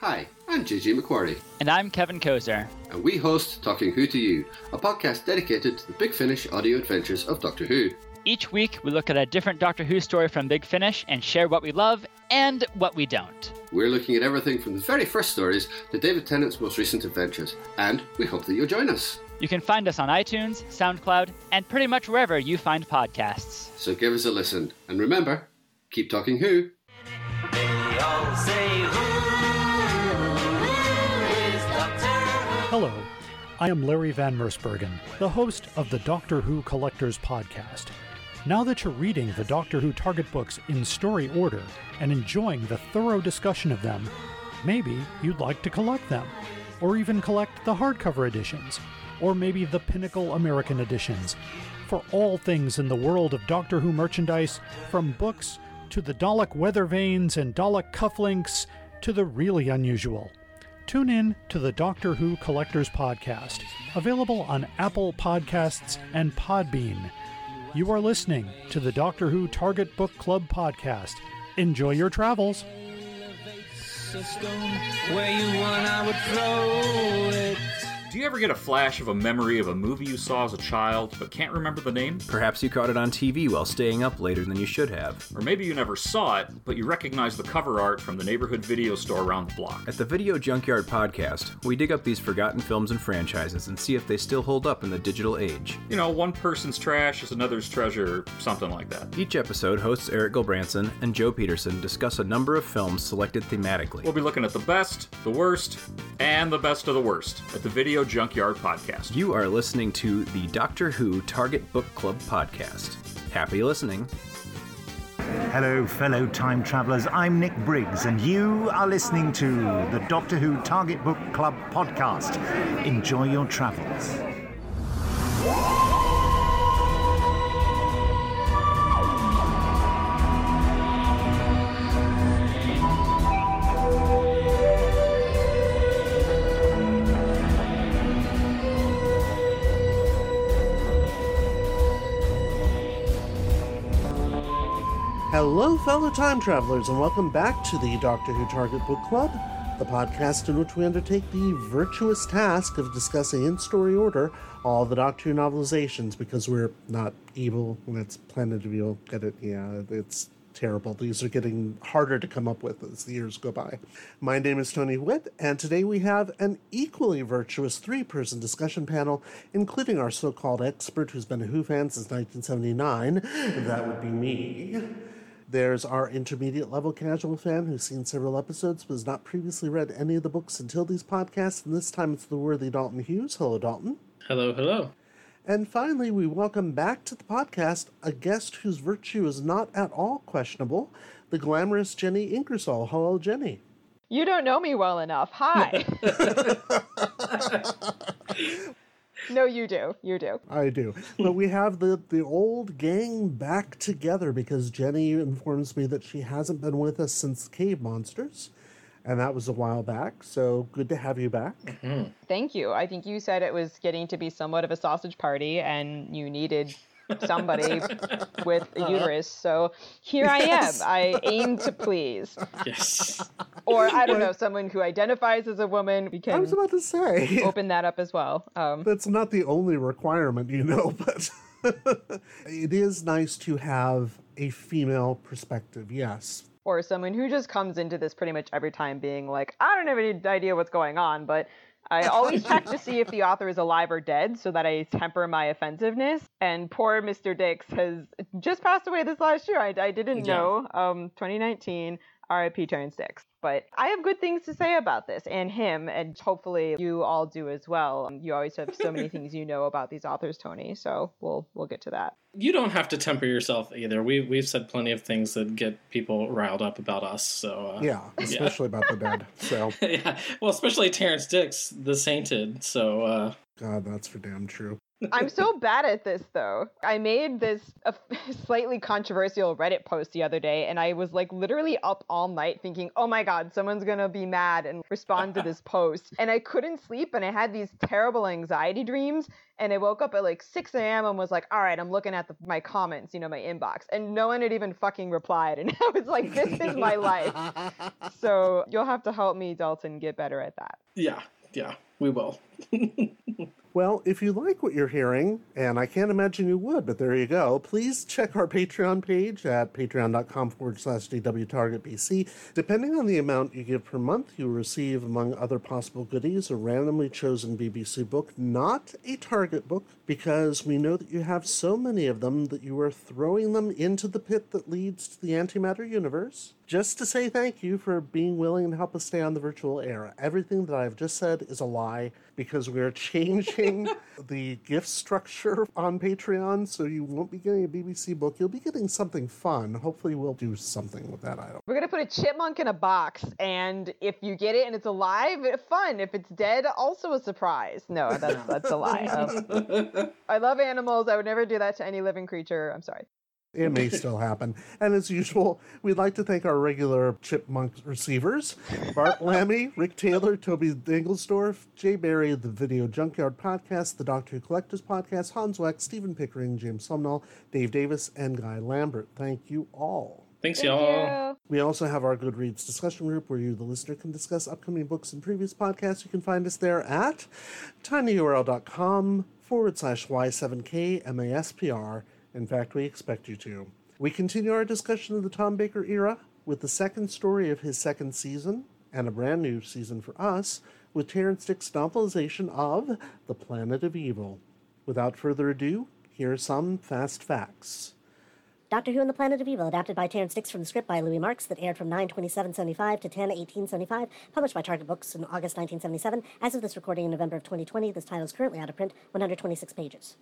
Hi, I'm JJ McQuarrie, And I'm Kevin Kozer. and we host Talking Who to You, a podcast dedicated to the Big Finish audio adventures of Doctor Who. Each week, we look at a different Doctor Who story from Big Finish and share what we love and what we don't. We're looking at everything from the very first stories to David Tennant's most recent adventures, and we hope that you'll join us. You can find us on iTunes, SoundCloud, and pretty much wherever you find podcasts. So give us a listen, and remember, keep talking Who. I am Larry Van Mersbergen, the host of the Doctor Who Collectors Podcast. Now that you're reading the Doctor Who Target books in story order and enjoying the thorough discussion of them, maybe you'd like to collect them, or even collect the hardcover editions, or maybe the Pinnacle American editions. For all things in the world of Doctor Who merchandise, from books to the Dalek weather vanes and Dalek cufflinks to the really unusual. Tune in to the Doctor Who Collectors Podcast, available on Apple Podcasts and Podbean. You are listening to the Doctor Who Target Book Club Podcast. Enjoy your travels. Where you want, I would throw it. Do you ever get a flash of a memory of a movie you saw as a child but can't remember the name? Perhaps you caught it on TV while staying up later than you should have. Or maybe you never saw it, but you recognize the cover art from the neighborhood video store around the block. At the Video Junkyard podcast, we dig up these forgotten films and franchises and see if they still hold up in the digital age. You know, one person's trash is another's treasure, something like that. Each episode, hosts Eric Gilbranson and Joe Peterson discuss a number of films selected thematically. We'll be looking at the best, the worst, and the best of the worst at the Video Junkyard podcast. You are listening to the Doctor Who Target Book Club podcast. Happy listening. Hello, fellow time travelers. I'm Nick Briggs, and you are listening to the Doctor Who Target Book Club podcast. Enjoy your travels. Hello, fellow time travelers, and welcome back to the Doctor Who Target Book Club, the podcast in which we undertake the virtuous task of discussing in story order all the Doctor Who novelizations because we're not evil. That's Planet of Evil. Get it? Yeah, it's terrible. These are getting harder to come up with as the years go by. My name is Tony Witt, and today we have an equally virtuous three person discussion panel, including our so called expert who's been a Who fan since 1979. That would be me. There's our intermediate level casual fan who's seen several episodes but has not previously read any of the books until these podcasts, and this time it's the worthy Dalton Hughes. Hello, Dalton. Hello, hello. And finally, we welcome back to the podcast a guest whose virtue is not at all questionable, the glamorous Jenny Ingersoll. Hello, Jenny. You don't know me well enough. Hi. no, you do. You do. I do. But we have the, the old gang back together because Jenny informs me that she hasn't been with us since Cave Monsters. And that was a while back. So good to have you back. Mm-hmm. Thank you. I think you said it was getting to be somewhat of a sausage party and you needed somebody with a uterus. So here Yes. I am. I aim to please. Yes. Or I don't know, someone who identifies as a woman. We can I was about to say. open that up as well. Um, That's not the only requirement, you know, but it is nice to have a female perspective, yes. or someone who just comes into this pretty much every time being like, I don't have any idea what's going on, but I always check to see if the author is alive or dead so that I temper my offensiveness. And poor Mr. Dicks has just passed away this last year. I, I didn't Yeah. know. Um, 2019, RIP Terrance Dicks. But I have good things to say about this and him, and hopefully you all do as well. Um, You always have so many things you know about these authors, Tony. So we'll we'll get to that. You don't have to temper yourself either. We we've said plenty of things that get people riled up about us. So uh, Yeah, especially about the dead. So, yeah. Well, especially Terrance Dicks, the Sainted. So uh, God, that's for damn true. I'm so bad at this though. I made this a slightly controversial Reddit post the other day and I was like literally up all night thinking, "Oh my god, someone's going to be mad and respond to this post." And I couldn't sleep and I had these terrible anxiety dreams and I woke up at like 6 a.m. and was like, "All right, I'm looking at the, my comments, you know, my inbox." And no one had even fucking replied and I was like, "This is my life." so, you'll have to help me, Dalton, get better at that. Yeah, yeah, we will. Well, if you like what you're hearing, and I can't imagine you would, but there you go, please check our Patreon page at patreon.com forward slash DWTargetBC. Depending on the amount you give per month, you'll receive, among other possible goodies, a randomly chosen BBC book, not a Target book, because we know that you have so many of them that you are throwing them into the pit that leads to the antimatter universe just to say thank you for being willing to help us stay on the virtual era. Everything that I've just said is a lie because we're changing the gift structure on Patreon, so you won't be getting a BBC book. You'll be getting something fun. Hopefully, we'll do something with that item. We're gonna put a chipmunk in a box, and if you get it and it's alive, fun. If it's dead, also a surprise. No, that's that's a lie. Um, I love animals. I would never do that to any living creature. I'm sorry. It may still happen. And as usual, we'd like to thank our regular chipmunk receivers Bart Lammy, Rick Taylor, Toby Dingelsdorf, Jay Barry, the Video Junkyard Podcast, the Doctor Who Collectors Podcast, Hans Weck, Stephen Pickering, James Sumnall, Dave Davis, and Guy Lambert. Thank you all. Thanks, Thank y'all. You. We also have our Goodreads discussion group where you, the listener, can discuss upcoming books and previous podcasts. You can find us there at tinyurl.com forward slash Y7K MASPR. In fact, we expect you to. We continue our discussion of the Tom Baker era with the second story of his second season, and a brand new season for us, with Terrance Dicks's novelization of The Planet of Evil. Without further ado, here are some fast facts. Doctor Who and the Planet of Evil, adapted by Terrance Dicks from the script by Louis Marks, that aired from 9 2775 to 10 1875, published by Target Books in August 1977. As of this recording in November of 2020, this title is currently out of print, 126 pages.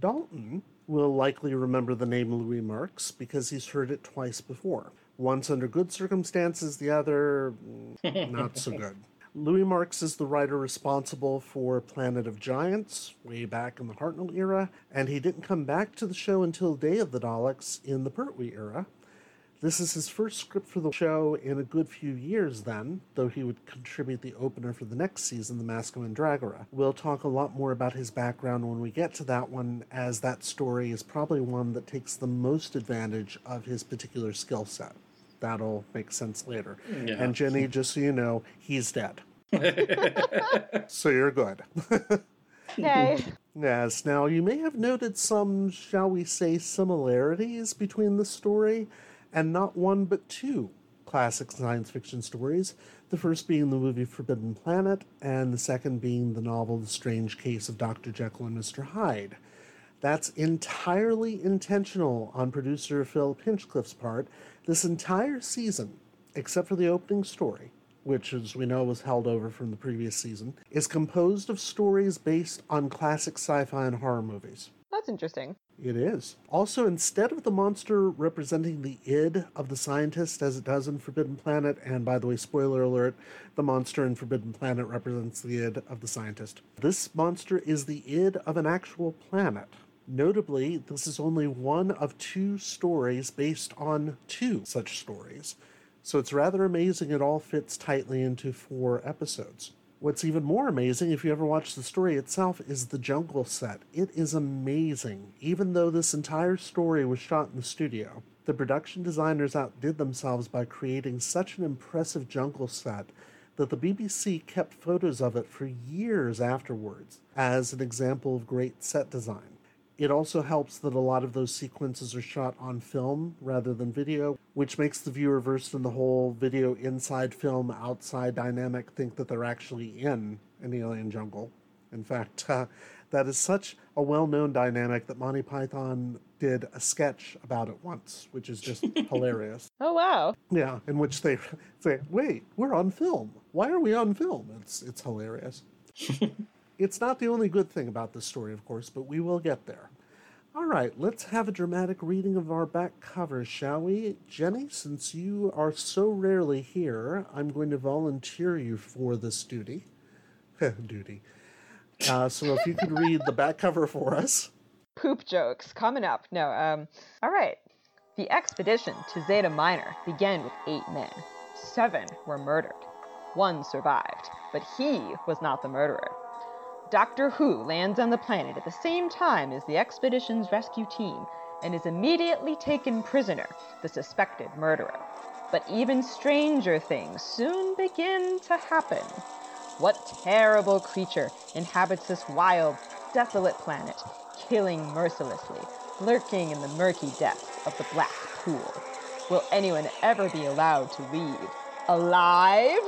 Dalton will likely remember the name Louis Marks because he's heard it twice before. Once under good circumstances, the other mm, not so good. Louis Marks is the writer responsible for Planet of Giants way back in the Hartnell era, and he didn't come back to the show until Day of the Daleks in the Pertwee era. This is his first script for the show in a good few years, then, though he would contribute the opener for the next season, The Mask of Mandragora. We'll talk a lot more about his background when we get to that one, as that story is probably one that takes the most advantage of his particular skill set. That'll make sense later. Yeah. And Jenny, just so you know, he's dead. so you're good. Okay. Yes, now you may have noted some, shall we say, similarities between the story and not one but two classic science fiction stories, the first being the movie Forbidden Planet, and the second being the novel The Strange Case of Dr. Jekyll and Mr. Hyde. That's entirely intentional on producer Phil Hinchcliffe's part. This entire season, except for the opening story, which, as we know, was held over from the previous season, is composed of stories based on classic sci fi and horror movies. That's interesting. It is. Also, instead of the monster representing the id of the scientist as it does in Forbidden Planet, and by the way, spoiler alert, the monster in Forbidden Planet represents the id of the scientist. This monster is the id of an actual planet. Notably, this is only one of two stories based on two such stories. So it's rather amazing it all fits tightly into four episodes. What's even more amazing, if you ever watch the story itself, is the jungle set. It is amazing. Even though this entire story was shot in the studio, the production designers outdid themselves by creating such an impressive jungle set that the BBC kept photos of it for years afterwards as an example of great set design. It also helps that a lot of those sequences are shot on film rather than video, which makes the viewer versed in the whole video inside film outside dynamic think that they're actually in an alien jungle. In fact, uh, that is such a well known dynamic that Monty Python did a sketch about it once, which is just hilarious. Oh, wow. Yeah, in which they say, wait, we're on film. Why are we on film? It's, it's hilarious. It's not the only good thing about this story, of course, but we will get there. All right, let's have a dramatic reading of our back cover, shall we? Jenny, since you are so rarely here, I'm going to volunteer you for this duty. duty. Uh, so if you could read the back cover for us. Poop jokes coming up. No, um, all right. The expedition to Zeta Minor began with eight men. Seven were murdered. One survived, but he was not the murderer. Doctor Who lands on the planet at the same time as the expedition's rescue team and is immediately taken prisoner, the suspected murderer. But even stranger things soon begin to happen. What terrible creature inhabits this wild, desolate planet, killing mercilessly, lurking in the murky depths of the black pool? Will anyone ever be allowed to leave alive?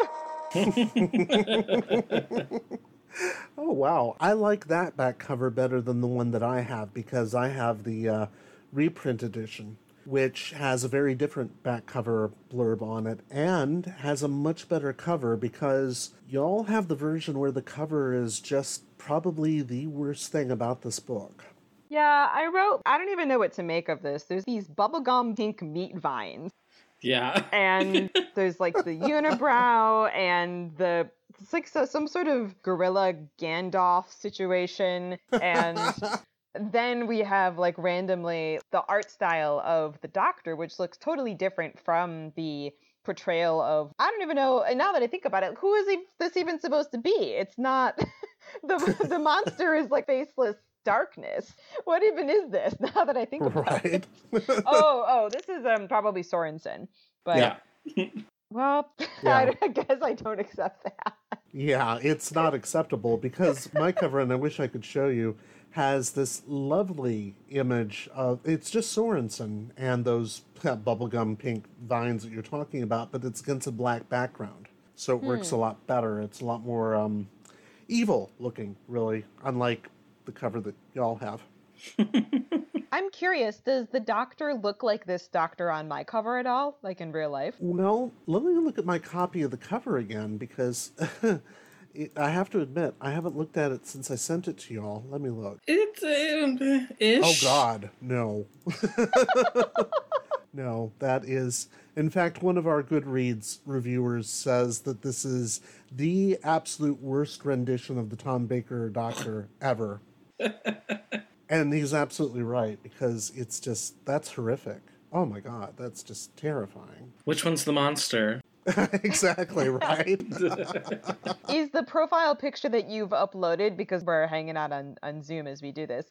oh wow, I like that back cover better than the one that I have because I have the uh, reprint edition, which has a very different back cover blurb on it and has a much better cover because y'all have the version where the cover is just probably the worst thing about this book. Yeah, I wrote, I don't even know what to make of this. There's these bubblegum pink meat vines. Yeah. and there's like the unibrow and the it's like so, some sort of gorilla Gandalf situation and then we have like randomly the art style of the doctor which looks totally different from the portrayal of I don't even know and now that I think about it who is he, this even supposed to be it's not the the monster is like faceless darkness. What even is this? Now that I think about right. it. oh, oh, this is um probably Sorenson. But yeah. Well, Yeah. I, I guess I don't accept that. Yeah, it's not acceptable because my cover, and I wish I could show you, has this lovely image of it's just Sorenson and those uh, bubblegum pink vines that you're talking about, but it's against a black background. So it works Hmm. a lot better. It's a lot more um, evil looking, really, unlike the cover that y'all have. I'm curious, does the doctor look like this doctor on my cover at all? Like in real life? Well, let me look at my copy of the cover again because I have to admit, I haven't looked at it since I sent it to y'all. Let me look. It's um, ish. Oh God, no. no, that is. In fact, one of our Goodreads reviewers says that this is the absolute worst rendition of the Tom Baker Doctor ever. And he's absolutely right because it's just that's horrific. Oh my God, that's just terrifying. Which one's the monster? exactly right. is the profile picture that you've uploaded because we're hanging out on, on Zoom as we do this?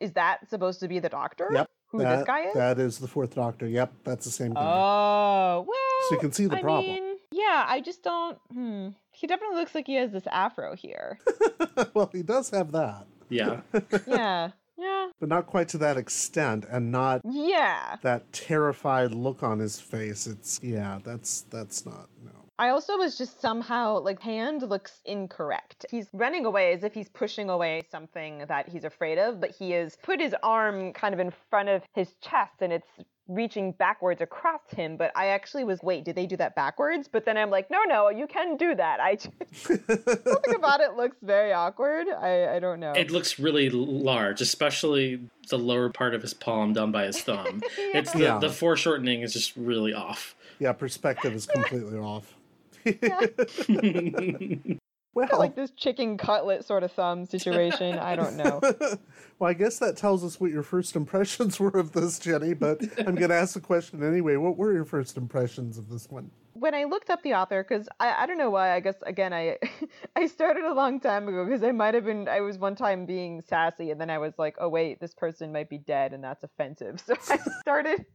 Is that supposed to be the doctor? Yep. Who that, this guy is? That is the fourth Doctor. Yep, that's the same guy. Oh, well. So you can see the I problem. mean, yeah, I just don't. Hmm. He definitely looks like he has this afro here. well, he does have that. Yeah. yeah. Yeah. but not quite to that extent and not Yeah. that terrified look on his face it's yeah that's that's not no I also was just somehow like hand looks incorrect. He's running away as if he's pushing away something that he's afraid of, but he has put his arm kind of in front of his chest and it's reaching backwards across him. But I actually was wait, did they do that backwards? But then I'm like, no, no, you can do that. I just, something about it looks very awkward. I I don't know. It looks really large, especially the lower part of his palm done by his thumb. It's the, Yeah. the foreshortening is just really off. yeah perspective is completely off well like this chicken cutlet sort of thumb situation. I don't know. well i guess that tells us what your first impressions were of this jenny but i'm going to ask the question anyway what were your first impressions of this one when I looked up the author, because I, I don't know why, I guess again I I started a long time ago because I might have been I was one time being sassy and then I was like, oh wait, this person might be dead and that's offensive. So I started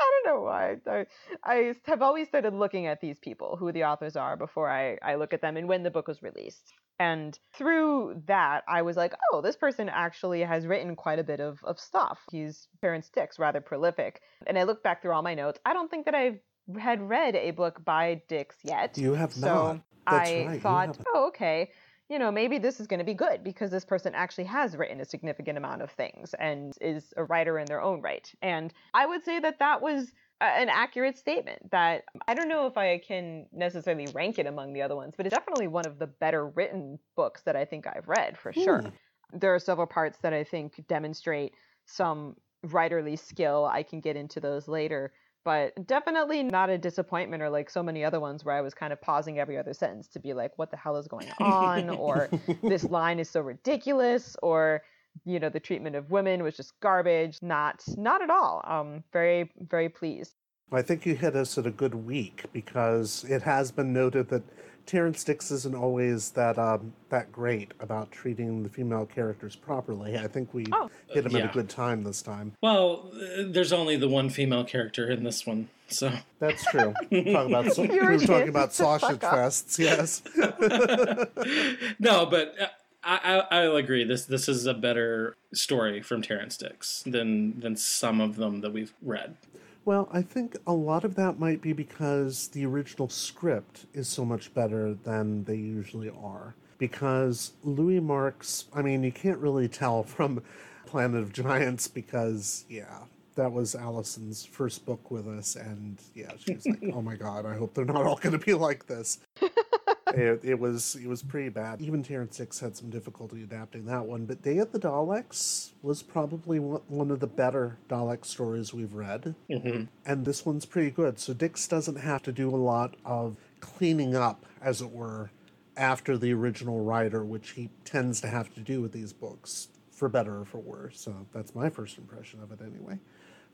I don't know why. I, I have always started looking at these people, who the authors are, before I, I look at them and when the book was released. And through that, I was like, oh, this person actually has written quite a bit of, of stuff. He's Terrance Dicks, rather prolific. And I look back through all my notes. I don't think that I've had read a book by Dicks yet. You have so not. That's I right, thought, oh, okay, you know, maybe this is going to be good because this person actually has written a significant amount of things and is a writer in their own right. And I would say that that was a- an accurate statement that I don't know if I can necessarily rank it among the other ones, but it's definitely one of the better written books that I think I've read for sure. Hmm. There are several parts that I think demonstrate some writerly skill. I can get into those later. But definitely not a disappointment or like so many other ones where I was kind of pausing every other sentence to be like, what the hell is going on? or this line is so ridiculous, or you know, the treatment of women was just garbage. Not not at all. Um, very, very pleased. I think you hit us at a good week because it has been noted that Terrance Dicks isn't always that um, that great about treating the female characters properly. I think we Oh. hit him at Yeah. a good time this time. Well, uh, there's only the one female character in this one, so That's true. Talk about we You were were talking about sausage Fuck fests. Yes. no, but uh, I, I I'll agree. This this is a better story from Terrance Dicks than than some of them that we've read. Well, I think a lot of that might be because the original script is so much better than they usually are. Because Louis Marks, I mean, you can't really tell from Planet of Giants because, yeah, that was Allison's first book with us, and yeah, she was like, "Oh my god, I hope they're not all going to be like this." it, it was it was pretty bad. Even Terrance Dicks had some difficulty adapting that one. But Day of the Daleks was probably one one of the better Dalek stories we've read, Mm-hmm. and this one's pretty good. So Dicks doesn't have to do a lot of cleaning up, as it were, after the original writer, which he tends to have to do with these books, for better or for worse. So that's my first impression of it, anyway.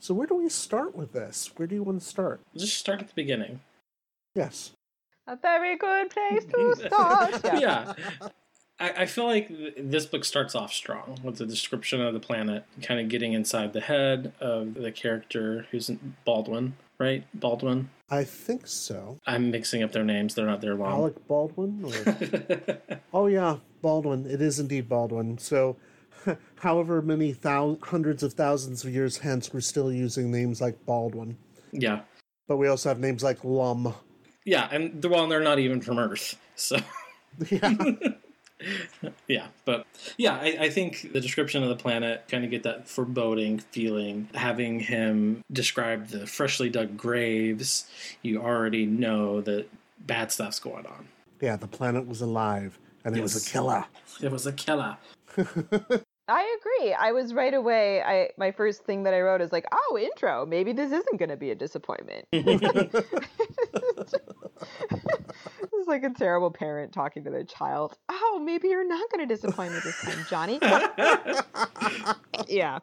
So where do we start with this? Where do you want to start? Just start at the beginning. Yes. A very good place to start. Yeah. yeah. I, I feel like th- this book starts off strong with the description of the planet, kind of getting inside the head of the character who's Baldwin, right? Baldwin. I think so. I'm mixing up their names. They're not their long. Alec Baldwin? Or... oh, yeah, Baldwin. It is indeed Baldwin. So, however many thou- hundreds of thousands of years hence, we're still using names like Baldwin. yeah. But we also have names like Lum. Yeah, and the well, they're not even from Earth. So Yeah. yeah, but yeah, I, I think the description of the planet kind of get that foreboding feeling. Having him describe the freshly dug graves, you already know that bad stuff's going on. yeah, the planet was alive, and it was a killer. It was a killer. I agree. I was right away. I my first thing that I wrote is like, oh, intro. Maybe this isn't going to be a disappointment. like a terrible parent talking to their child. Oh, maybe you're not going to disappoint me this time, Johnny. yeah,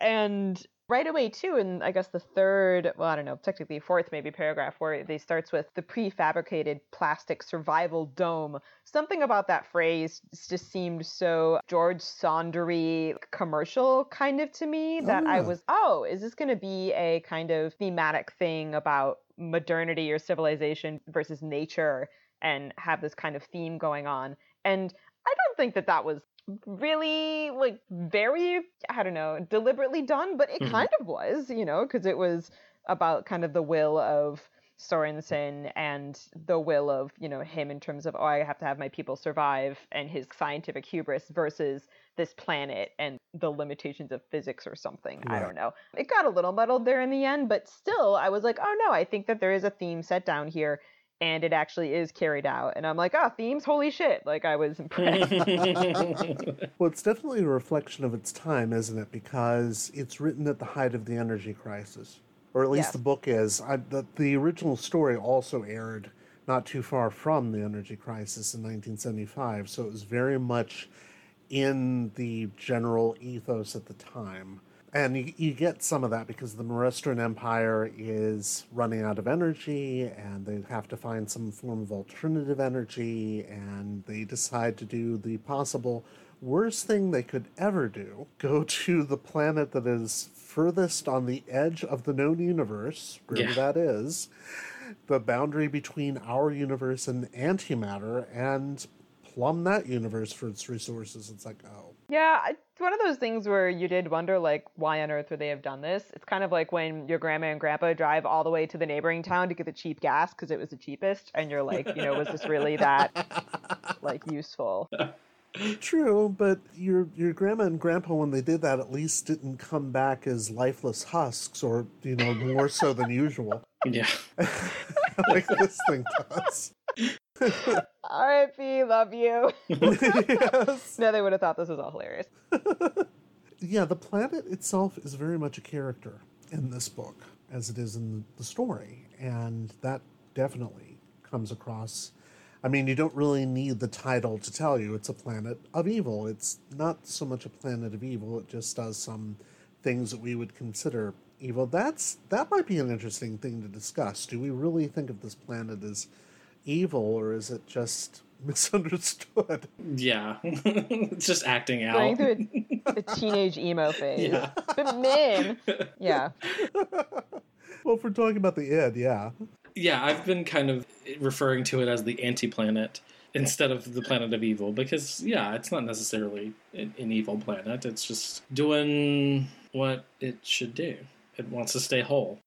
and right away too, and I guess the third, well, I don't know, technically fourth maybe paragraph where they starts with the prefabricated plastic survival dome. Something about that phrase just seemed so George Saundery commercial kind of to me that I ah. was, oh, is this going to be a kind of thematic thing about modernity or civilization versus nature and have this kind of theme going on? And I don't think that that was really like very i don't know deliberately done but it Mhm. kind of was you know because it was about kind of the will of sorenson and the will of you know him in terms of oh i have to have my people survive and his scientific hubris versus this planet and the limitations of physics or something i don't know it got a little muddled there in the end but still i was like oh no i think that there is a theme set down here and it actually is carried out and i'm like oh themes holy shit like i was impressed Well, it's definitely a reflection of its time, isn't it? Because it's written at the height of the energy crisis, or at least Yes. the book is. I, the, the original story also aired not too far from the energy crisis in 1975, so it was very much in the general ethos at the time. And you, you get some of that because the Morestran Empire is running out of energy and they have to find some form of alternative energy, and they decide to do the possible worst thing they could ever do go to the planet that is furthest on the edge of the known universe, wherever Yeah. that is, the boundary between our universe and antimatter, and plumb that universe for its resources. It's like, oh. Yeah, it's one of those things where you did wonder, like, why on earth would they have done this? It's kind of like when your grandma and grandpa drive all the way to the neighboring town to get the cheap gas because it was the cheapest, and you're like, you know, was this really that, like, useful? True, but your your grandma and grandpa, when they did that, at least didn't come back as lifeless husks, or you know, more so than usual, yeah. like this thing does. R.I.P. Love you. yes. no, they would have thought this was all hilarious. Yeah, the planet itself is very much a character in this book, as it is in the story. And that definitely comes across. I mean, you don't really need the title to tell you it's a planet of evil. It's not so much a planet of evil, it just does some things that we would consider evil. That's that might be an interesting thing to discuss. Do we really think of this planet as evil or is it just misunderstood? Yeah, it's just acting out. Going through a, a teenage emo phase. Yeah. But men. Yeah. Well, if we're talking about the id, yeah. Yeah, I've been kind of referring to it as the anti-planet instead of the planet of evil because yeah, it's not necessarily an, an evil planet. It's just doing what it should do. It wants to stay whole.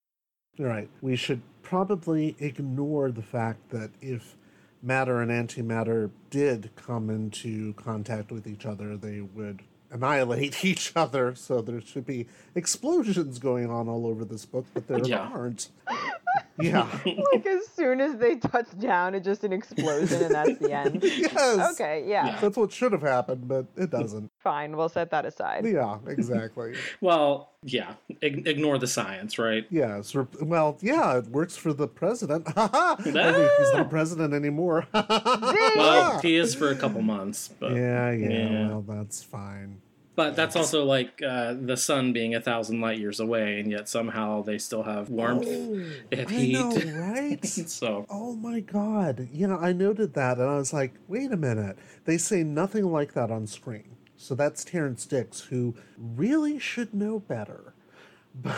Right. We should probably ignore the fact that if matter and antimatter did come into contact with each other, they would annihilate each other. So there should be explosions going on all over this book, but there Yeah. aren't. Yeah. like as soon as they touch down, it's just an explosion and that's the end. yes. Okay, yeah. That's what should have happened, but it doesn't. Fine, we'll set that aside. Yeah, exactly. Well, yeah, ig- ignore the science, right? Yeah, it's rep- well, yeah, it works for the president. wait, he's not president anymore. Well, he is for a couple months, but yeah, yeah, Yeah. well, that's fine. But that's also like uh, the sun being a thousand light years away, and yet somehow they still have warmth, they have I heat. know, right? so, Oh my god. Yeah, I noted that and I was like, wait a minute. They say nothing like that on screen. So that's Terrance Dicks, who really should know better.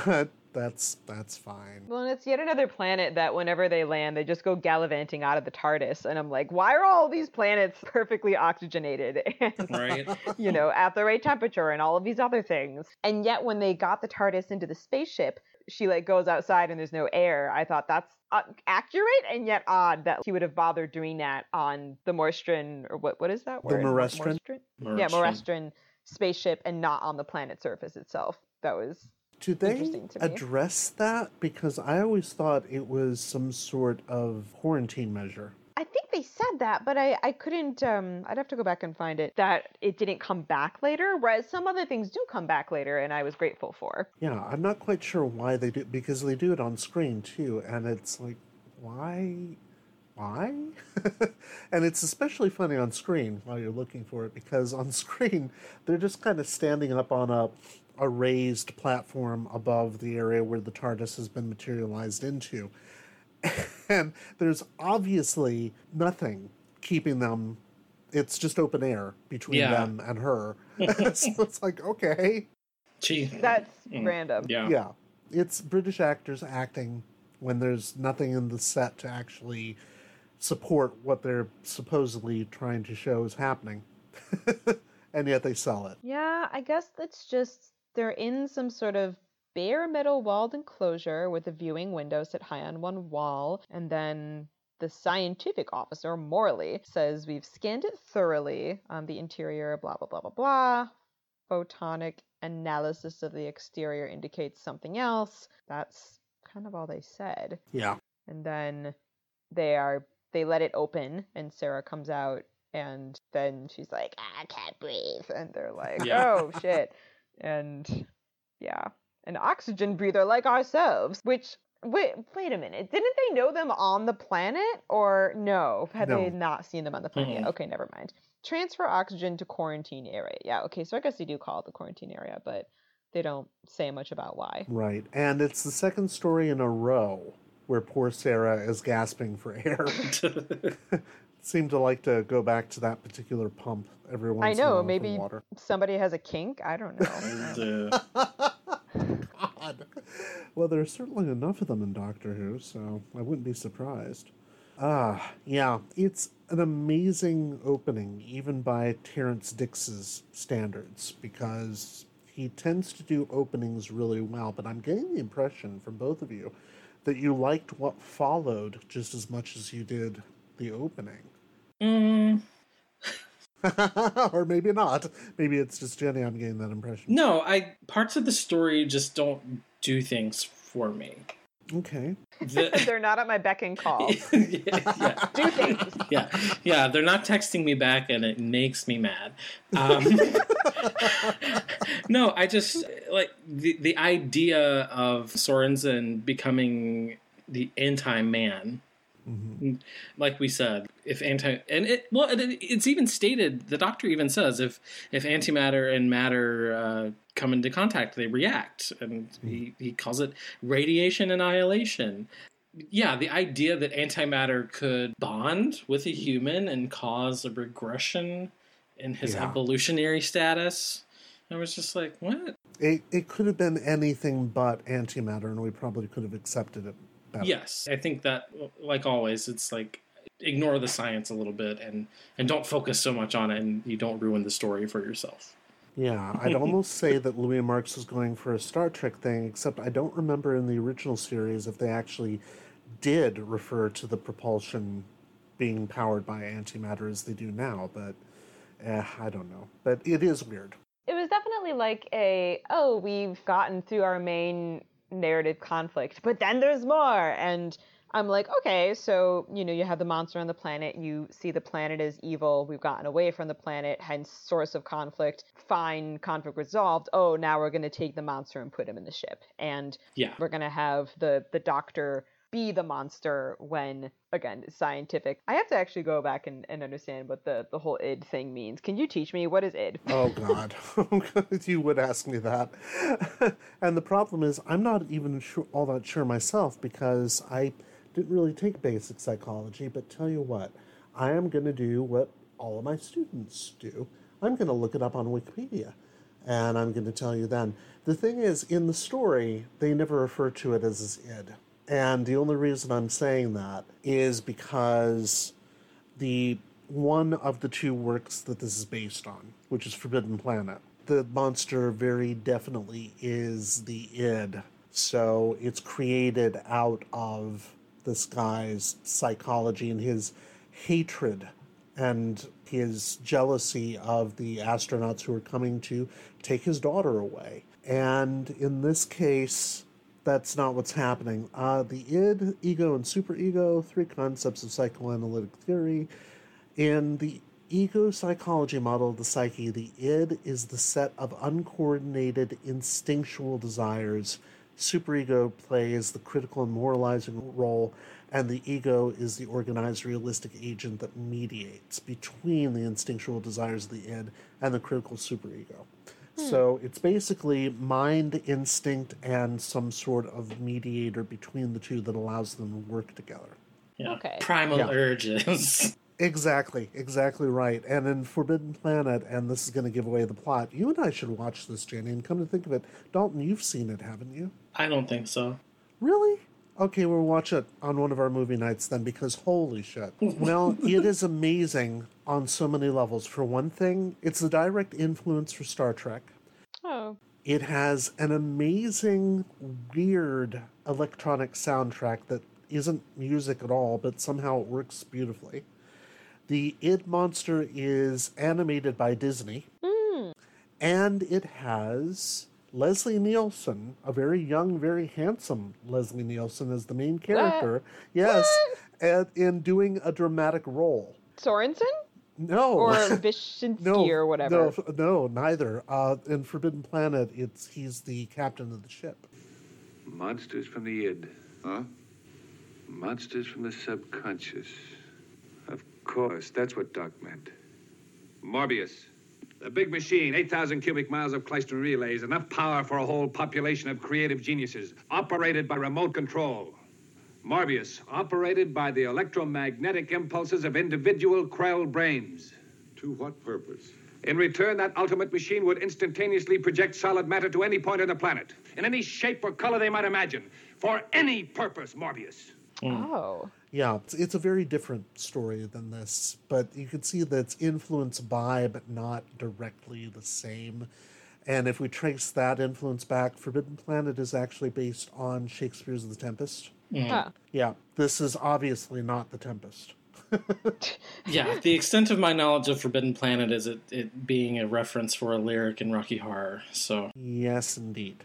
But that's that's fine. Well, and it's yet another planet that whenever they land, they just go gallivanting out of the TARDIS. And I'm like, why are all these planets perfectly oxygenated and, right? you know, at the right temperature and all of these other things? And yet, when they got the TARDIS into the spaceship, she like goes outside and there's no air. I thought that's uh, accurate and yet odd that he would have bothered doing that on the Morstrin or what what is that word? The word? Morestran? Yeah, Morestran spaceship and not on the planet surface itself. That was Do they interesting to me. address that? Because I always thought it was some sort of quarantine measure. I think they said that, but I, I couldn't. Um, I'd have to go back and find it. That it didn't come back later, whereas some other things do come back later, and I was grateful for. Yeah, I'm not quite sure why they do because they do it on screen too, and it's like, why, why? and it's especially funny on screen while you're looking for it because on screen they're just kind of standing up on a a raised platform above the area where the TARDIS has been materialized into, and there's obviously nothing keeping them. It's just open air between Yeah. them and her. so it's like okay. Gee, That's Mm. random. yeah. Yeah, it's British actors acting when there's nothing in the set to actually support what they're supposedly trying to show is happening, and yet they sell it. Yeah, I guess that's just they're in some sort of bare metal walled enclosure with a viewing window set high on one wall, and then the scientific officer, Morley, says we've scanned it thoroughly. Um, the interior, blah blah blah blah blah. Photonic analysis of the exterior indicates something else. That's kind of all they said. Yeah, and then they are they let it open and sarah comes out and then she's like i can't breathe and they're like Yeah. oh shit and yeah an oxygen breather like ourselves which wait wait a minute didn't they know them on the planet or no had they not seen them on the planet yet? Mm-hmm. okay never mind transfer oxygen to quarantine area yeah okay so i guess they do call it the quarantine area but they don't say much about why right. And it's the second story in a row where poor Sarah is gasping for air. Seem to like to go back to that particular pump every once I in a while know, maybe water. somebody has a kink. I don't know. God. Well, there's certainly enough of them in Doctor Who, so I wouldn't be surprised. Ah, yeah, it's an amazing opening, even by Terrance Dicks's standards, because he tends to do openings really well. But I'm getting the impression from both of you that you liked what followed just as much as you did the opening. Mm, or maybe not. Maybe it's just Jenny I'm getting that impression. no, I parts of the story just don't do things for me. Okay. The- They're not at my beck and call. yeah, Do things. yeah, yeah. They're not texting me back, and it makes me mad. Um, no, I just like the the idea of Sorenson becoming the anti-man. Like we said, if anti and it well, it, it's even stated. The doctor even says if if antimatter and matter uh, come into contact, they react, and he, he calls it radiation annihilation. Yeah, the idea that antimatter could bond with a human and cause a regression in his Yeah. evolutionary status. I was just like, what? It, it could have been anything but antimatter, and we probably could have accepted it better. Yes, I think that, like always, it's like ignore the science a little bit and and don't focus so much on it, and you don't ruin the story for yourself. Yeah, I'd almost say that Louis Marks was going for a Star Trek thing, except I don't remember in the original series if they actually did refer to the propulsion being powered by antimatter as they do now, but eh, I don't know. But it is weird. It was definitely like a, oh, we've gotten through our main narrative conflict, but then there's more. And I'm like, okay, so, you know, you have the monster on the planet, you see the planet is evil, we've gotten away from the planet, hence source of conflict, fine, conflict resolved. Oh, now we're going to take the monster and put him in the ship. And Yeah. we're going to have the, the doctor be the monster when, again, scientific. I have to actually go back and, and understand what the, the whole id thing means. Can you teach me? What is id? Oh God, you would ask me that. and the problem is, I'm not even sure, all that sure myself because I didn't really take basic psychology. But tell you what, I am going to do what all of my students do. I'm going to look it up on Wikipedia, and I'm going to tell you then. The thing is, in the story, they never refer to it as id, and the only reason I'm saying that is because the one of the two works that this is based on, which is Forbidden Planet. The monster very definitely is the id. So it's created out of this guy's psychology and his hatred and his jealousy of the astronauts who are coming to take his daughter away. And in this case, that's not what's happening. Uh, the id, ego, and superego, three concepts of psychoanalytic theory. In the ego psychology model of the psyche, the id is the set of uncoordinated instinctual desires. Superego plays the critical and moralizing role, and the ego is the organized, realistic agent that mediates between the instinctual desires of the id and the critical superego. Hmm. So it's basically mind, instinct, and some sort of mediator between the two that allows them to work together. Yeah. Okay. Primal Yeah. urges. Exactly, exactly right. And in Forbidden Planet, and this is going to give away the plot, you and I should watch this, Jenny. And come to think of it, Dalton, you've seen it, haven't you? I don't think so. Really? Okay, we'll watch it on one of our movie nights then because holy shit. well, it is amazing on so many levels. For one thing, it's a direct influence for Star Trek. Oh. It has an amazing, weird electronic soundtrack that isn't music at all, but somehow it works beautifully. The id monster is animated by Disney, hmm. and it has Leslie Nielsen, a very young, very handsome Leslie Nielsen, as the main character. Yes, and in doing a dramatic role. Sorenson? No, Or Vishinsky no, or whatever. No, no, neither. Uh, in Forbidden Planet, it's he's the captain of the ship. Monsters from the id. Huh? Monsters from the subconscious. Of course, that's what Doc meant. Morbius. The big machine, 8,000 cubic miles of Klystron relays, enough power for a whole population of creative geniuses, operated by remote control. Morbius, operated by the electromagnetic impulses of individual Krell brains. To what purpose? In return, that ultimate machine would instantaneously project solid matter to any point on the planet, in any shape or color they might imagine, for any purpose, Morbius. Hmm. Oh. Yeah, it's, it's a very different story than this, but you can see that it's influenced by, but not directly the same. And if we trace that influence back, Forbidden Planet is actually based on Shakespeare's The Tempest. Mm. Huh. Yeah, this is obviously not The Tempest. yeah, the extent of my knowledge of Forbidden Planet is it, it being a reference for a lyric in Rocky Horror. So Yes, indeed.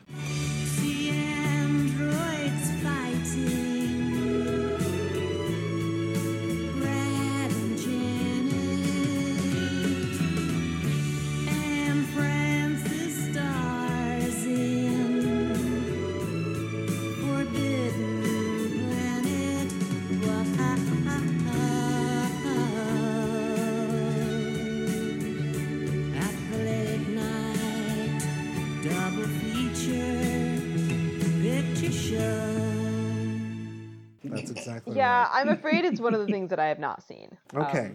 Exactly I'm afraid it's one of the things that I have not seen. Um, Okay.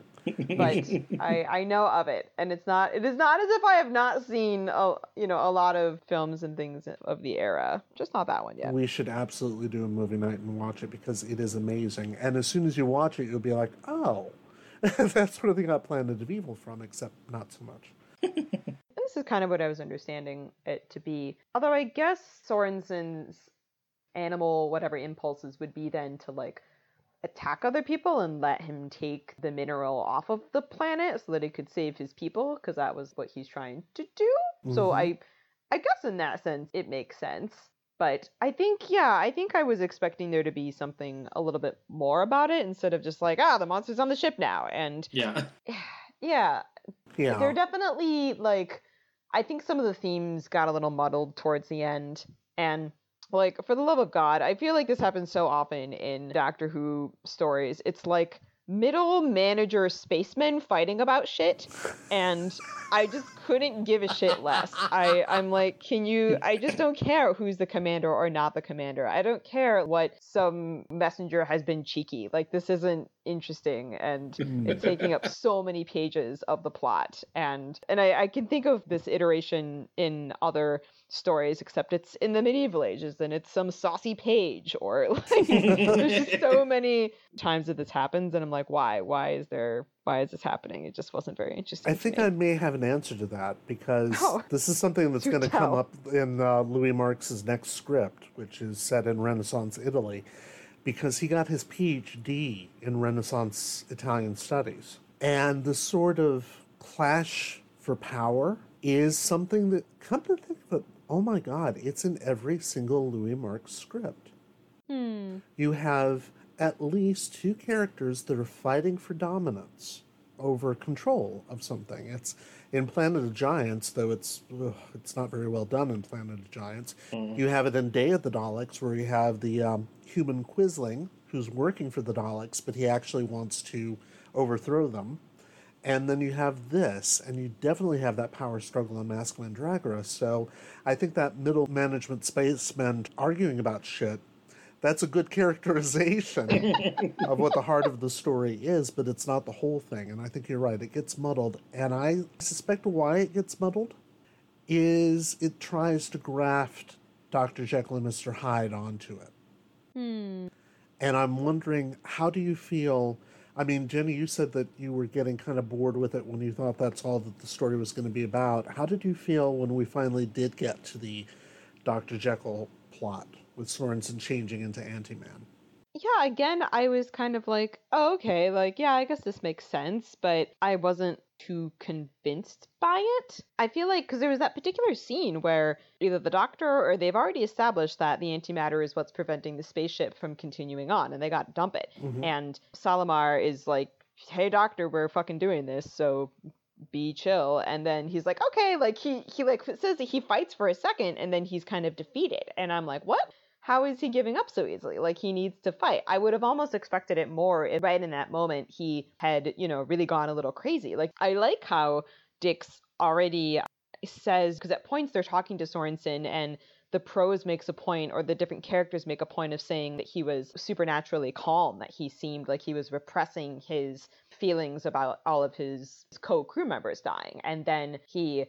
but I, I know of it, and it's not. It is not as if I have not seen a you know a lot of films and things of the era. Just not that one yet. We should absolutely do a movie night and watch it because it is amazing. And as soon as you watch it, you'll be like, oh, that's where they got Planet of Evil from, except not so much. this is kind of what I was understanding it to be. Although I guess Sorenson's animal whatever impulses would be then to like attack other people and let him take the mineral off of the planet so that he could save his people because that was what he's trying to do. So Mhm. I I guess in that sense it makes sense. But I think yeah, I think I was expecting there to be something a little bit more about it instead of just like, ah, the monster's on the ship now and Yeah. yeah. Yeah. They're definitely like I think some of the themes got a little muddled towards the end and like for the love of god, I feel like this happens so often in Doctor Who stories. It's like middle manager spacemen fighting about shit and I just couldn't give a shit less. I I'm like, can you I just don't care who's the commander or not the commander. I don't care what some messenger has been cheeky. Like this isn't interesting and it's taking up so many pages of the plot. And and I, I can think of this iteration in other stories except it's in the medieval ages and it's some saucy page or like there's just so many times that this happens and I'm like why why is there why is this happening? It just wasn't very interesting I think me. I may have an answer to that because Oh, this is something that's going to come up in uh, Louis Marks's next script, which is set in Renaissance Italy, because he got his PhD in Renaissance Italian studies. And the sort of clash for power is something that, come to think of it, oh my God, it's in every single Louis Marks script. Hmm. You have at least two characters that are fighting for dominance over control of something. It's in Planet of Giants, though it's ugh, it's not very well done in Planet of Giants. You have it in Day of the Daleks, where you have the um, human Quisling who's working for the Daleks, but he actually wants to overthrow them. And then you have this, and you definitely have that power struggle in Mask Mandragora. So I think that middle management spacemen arguing about shit that's a good characterization of what the heart of the story is, but it's not the whole thing. And I think you're right. It gets muddled. And I suspect why it gets muddled is it tries to graft Dr. Jekyll and Mr. Hyde onto it. Hmm. And I'm wondering, how do you feel? I mean, Jenny, you said that you were getting kind of bored with it when you thought that's all that the story was going to be about. How did you feel when we finally did get to the Dr. Jekyll plot with Sorenson changing into Anti Man? yeah again i was kind of like oh, okay like yeah i guess this makes sense but i wasn't too convinced by it. I feel like because there was that particular scene where either the doctor or they've already established that the antimatter is what's preventing the spaceship from continuing on and they got to dump it. Mhm. and salamar is like hey doctor we're fucking doing this so be chill. And then he's like okay like he he like says that he fights for a second and then he's kind of defeated. And i'm like what how is he giving up so easily? Like he needs to fight. I would have almost expected it more if right in that moment he had, you know, really gone a little crazy. Like I like how Dicks already says because at points they're talking to Sorenson and the prose makes a point or the different characters make a point of saying that he was supernaturally calm, that he seemed like he was repressing his feelings about all of his co-crew members dying. And then he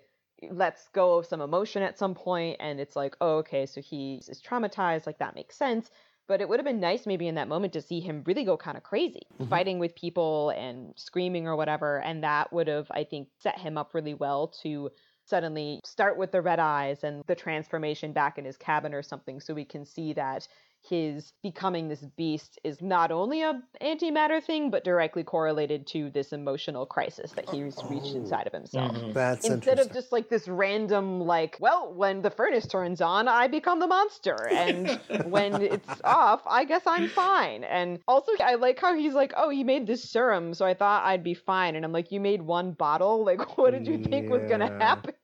lets go of some emotion at some point and it's like oh okay so he is traumatized like that makes sense but it would have been nice maybe in that moment to see him really go kind of crazy Mhm. fighting with people and screaming or whatever and that would have i think set him up really well to suddenly start with the red eyes and the transformation back in his cabin or something so we can see that his becoming this beast is not only a antimatter thing but directly correlated to this emotional crisis that he's oh. reached inside of himself. Mm-hmm. That's instead of just like this random like well when the furnace turns on i become the monster and when it's off i guess i'm fine. And also i like how he's like oh he made this serum so i thought i'd be fine. And i'm like you made one bottle? Like what did you think was gonna happen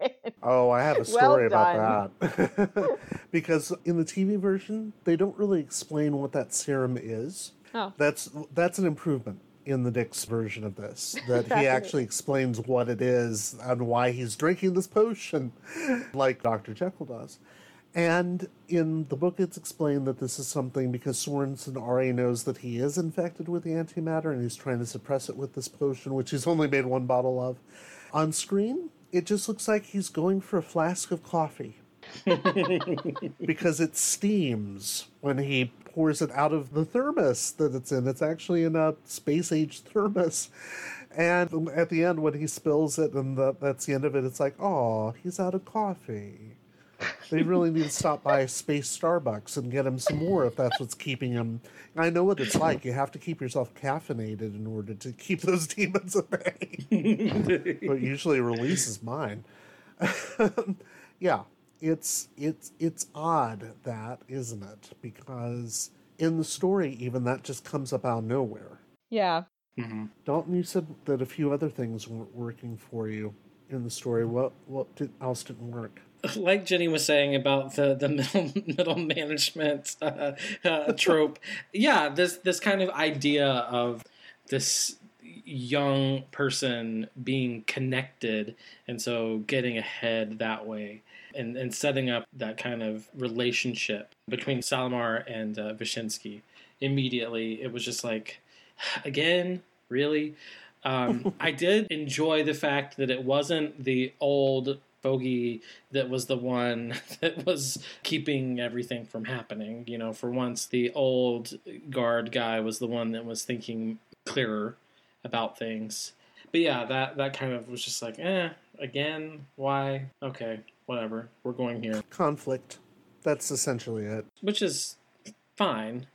Oh, I have a Well story about that. because in the TV version, they don't really explain what that serum is. Oh. That's that's an improvement in the Dicks' version of this. That he actually explains what it is and why he's drinking this potion, like Dr. Jekyll does. And in the book, it's explained that this is something because Sorenson already knows that he is infected with the antimatter and he's trying to suppress it with this potion, which he's only made one bottle of. On screen, it just looks like he's going for a flask of coffee. because it steams when he pours it out of the thermos that it's in. It's actually in a space age thermos. And at the end, when he spills it and the, that's the end of it, it's like, oh, he's out of coffee. They really need to stop by Space Starbucks and get him some more if that's what's keeping him. I know what it's like. You have to keep yourself caffeinated in order to keep those demons at bay. but usually releases mine. yeah, it's it's it's odd that, isn't it? Because in the story, even that just comes up out of nowhere. Yeah. Mm-hmm. Dalton, you said that a few other things weren't working for you in the story. What what did, else didn't work? like Jenny was saying about the the middle middle management uh, uh, trope, yeah, this this kind of idea of this young person being connected and so getting ahead that way and, and setting up that kind of relationship between Salamar and uh, Vishinsky immediately. It was just like again? Really? Um, I did enjoy the fact that it wasn't the old Bogey that was the one that was keeping everything from happening. You know, for once, the old guard guy was the one that was thinking clearer about things. But yeah, that that kind of was just like, eh, again, why? Okay, whatever. We're going here. Conflict. That's essentially it. Which is fine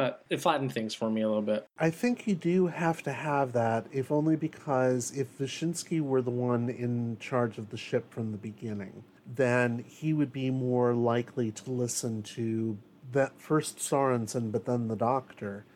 but it flattened things for me a little bit. I think you do have to have that, if only because if Vishinsky were the one in charge of the ship from the beginning, then he would be more likely to listen to that first Sorenson, but then the doctor,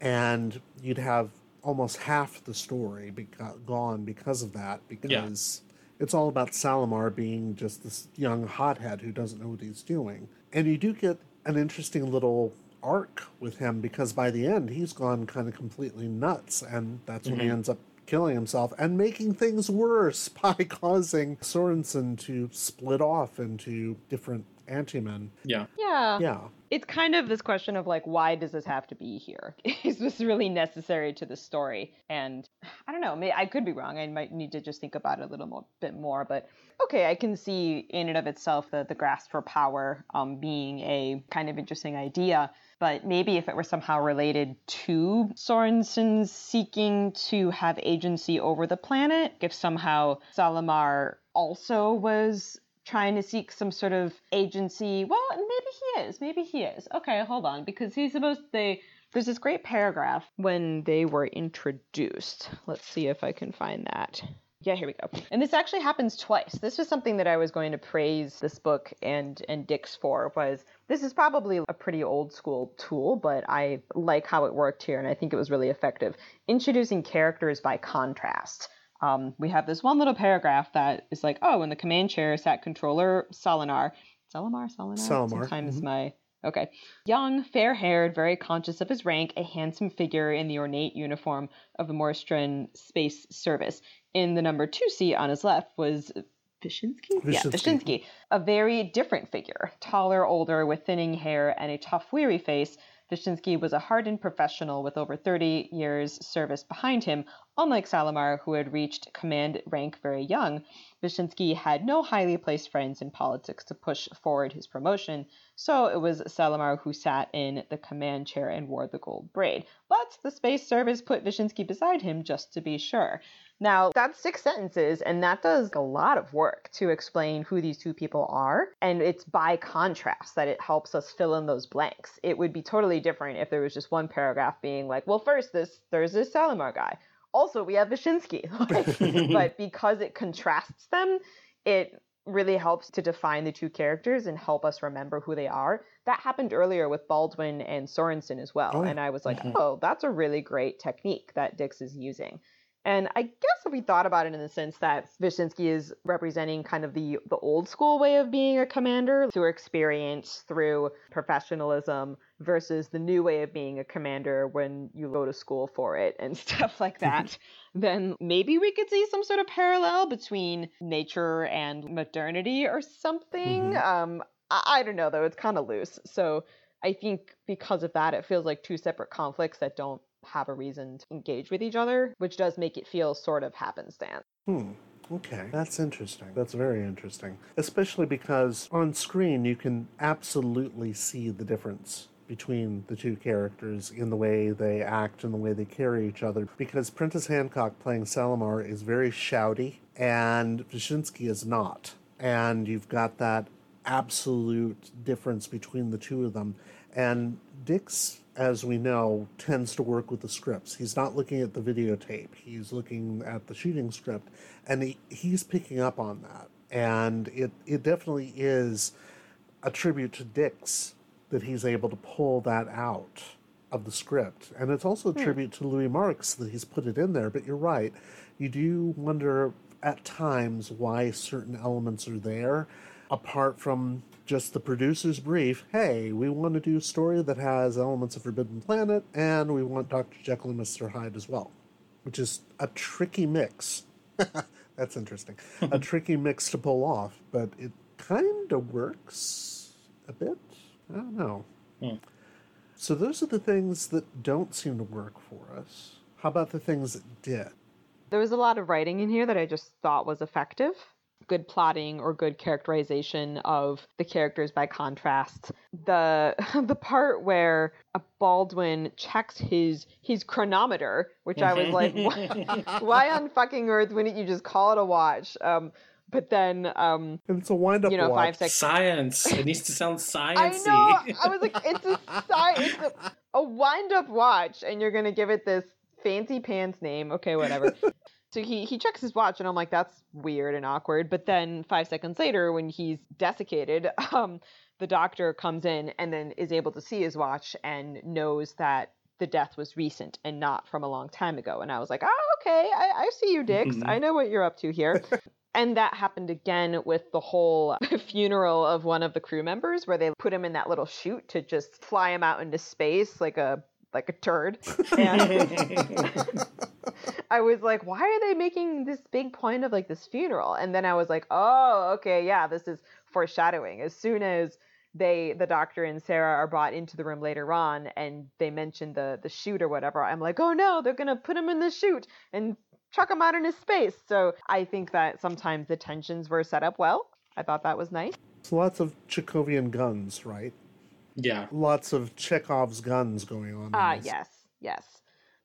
and you'd have almost half the story beca- gone because of that, because yeah. it's all about Salamar being just this young hothead who doesn't know what he's doing. And you do get an interesting little arc with him because by the end he's gone kind of completely nuts and that's mm-hmm. when he mm-hmm. ends up killing himself and making things worse by causing Sorenson to split off into different anti-men. Yeah. Yeah. Yeah. It's kind of this question of like, why does this have to be here? Is this really necessary to the story? And I don't know. Maybe, I could be wrong. I might need to just think about it a little more, bit more. But okay, I can see in and of itself the the grasp for power um, being a kind of interesting idea but maybe if it were somehow related to Sorenson's seeking to have agency over the planet, if somehow Salamar also was trying to seek some sort of agency, well, maybe he is. Maybe he is. Okay, hold on, because he's supposed to. There's this great paragraph when they were introduced. Let's see if I can find that. Yeah, here we go. And this actually happens twice. This was something that I was going to praise this book and and Dicks for was this is probably a pretty old school tool, but I like how it worked here and I think it was really effective. Introducing characters by contrast. Um, we have this one little paragraph that is like, oh, in the command chair sat controller Solinar. Salamar, Solinar? Salamar. Sometimes mm-hmm. my Okay. Young, fair haired, very conscious of his rank, a handsome figure in the ornate uniform of the Morestran Space Service. In the number two seat on his left was Vishinsky? Yeah, Vishinsky. A very different figure. Taller, older, with thinning hair and a tough, weary face. Vishinsky was a hardened professional with over 30 years' service behind him. Unlike Salamar, who had reached command rank very young, Vishinsky had no highly placed friends in politics to push forward his promotion, so it was Salamar who sat in the command chair and wore the gold braid. But the Space Service put Vishinsky beside him just to be sure. Now, that's six sentences, and that does a lot of work to explain who these two people are. And it's by contrast that it helps us fill in those blanks. It would be totally different if there was just one paragraph being like, well, first, this there's this Salamar guy. Also, we have Vishinsky. but because it contrasts them, it really helps to define the two characters and help us remember who they are. That happened earlier with Baldwin and Sorenson as well. Oh, and I was like, mm-hmm. oh, that's a really great technique that Dicks is using. And I guess if we thought about it in the sense that Vishinsky is representing kind of the the old school way of being a commander through experience, through professionalism, versus the new way of being a commander when you go to school for it and stuff like that, then maybe we could see some sort of parallel between nature and modernity or something. Mm-hmm. Um, I, I don't know though. It's kind of loose. So I think because of that, it feels like two separate conflicts that don't have a reason to engage with each other, which does make it feel sort of happenstance. Hmm. Okay, that's interesting. That's very interesting. Especially because on screen you can absolutely see the difference between the two characters in the way they act and the way they carry each other. Because Prentice Hancock playing Salamar is very shouty, and Vishinsky is not. And you've got that absolute difference between the two of them. And Dicks, as we know, tends to work with the scripts. He's not looking at the videotape, he's looking at the shooting script, and he, he's picking up on that. And it, it definitely is a tribute to Dicks that he's able to pull that out of the script. And it's also a Hmm. tribute to Louis Marks that he's put it in there. But you're right. You do wonder at times why certain elements are there, apart from just the producer's brief. Hey, we want to do a story that has elements of Forbidden Planet, and we want Dr. Jekyll and Mr. Hyde as well, which is a tricky mix. That's interesting. a tricky mix to pull off, but it kind of works a bit. I don't know. Hmm. So those are the things that don't seem to work for us. How about the things that did? There was a lot of writing in here that I just thought was effective. Good plotting or good characterization of the characters by contrast. The the part where a Baldwin checks his his chronometer, which I was like, why, why on fucking earth wouldn't you just call it a watch? Um, but then um, it's a wind up you know watch. five seconds. Science. It needs to sound I sciencey. know. I was like, it's a sci- it's a, a wind up watch, and you're gonna give it this fancy pants name. Okay, whatever. So he he checks his watch, and I'm like, that's weird and awkward. But then five seconds later, when he's desiccated, um, the doctor comes in and then is able to see his watch and knows that the death was recent and not from a long time ago. And I was like, oh, okay, I, I see you, Dicks. Mhm. I know what you're up to here. And that happened again with the whole funeral of one of the crew members where they put him in that little chute to just fly him out into space like a like a turd. And I was like, why are they making this big point of like this funeral? And then I was like, oh, okay, yeah, this is foreshadowing. As soon as they the doctor and Sarah are brought into the room later on and they mention the the chute or whatever, I'm like, oh no, they're gonna put him in the chute and chuck him out in into space. So I think that sometimes the tensions were set up well. I thought that was nice. So lots of Chekhovian guns, right? Yeah. Lots of Chekhov's guns going on. in Ah, this. yes, yes.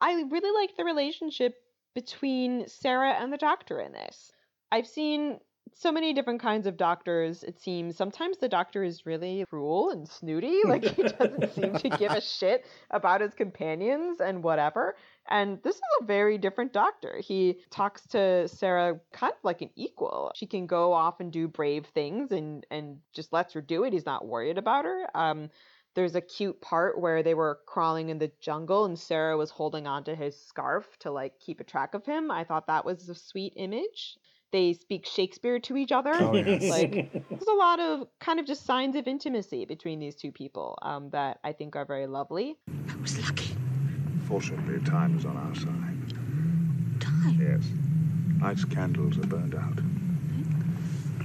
I really like the relationship between Sarah and the doctor in this. I've seen so many different kinds of doctors, it seems. Sometimes the doctor is really cruel and snooty. Like, he doesn't seem to give a shit about his companions and whatever. And this is a very different doctor. He talks to Sarah kind of like an equal. She can go off and do brave things and, and just lets her do it. He's not worried about her. Um, there's a cute part where they were crawling in the jungle and Sarah was holding onto his scarf to like keep a track of him. I thought that was a sweet image. They speak Shakespeare to each other. Oh, yes. like there's a lot of kind of just signs of intimacy between these two people um, that I think are very lovely. I was lucky. Fortunately, time is on our side. Time? Yes. Night's candles are burned out.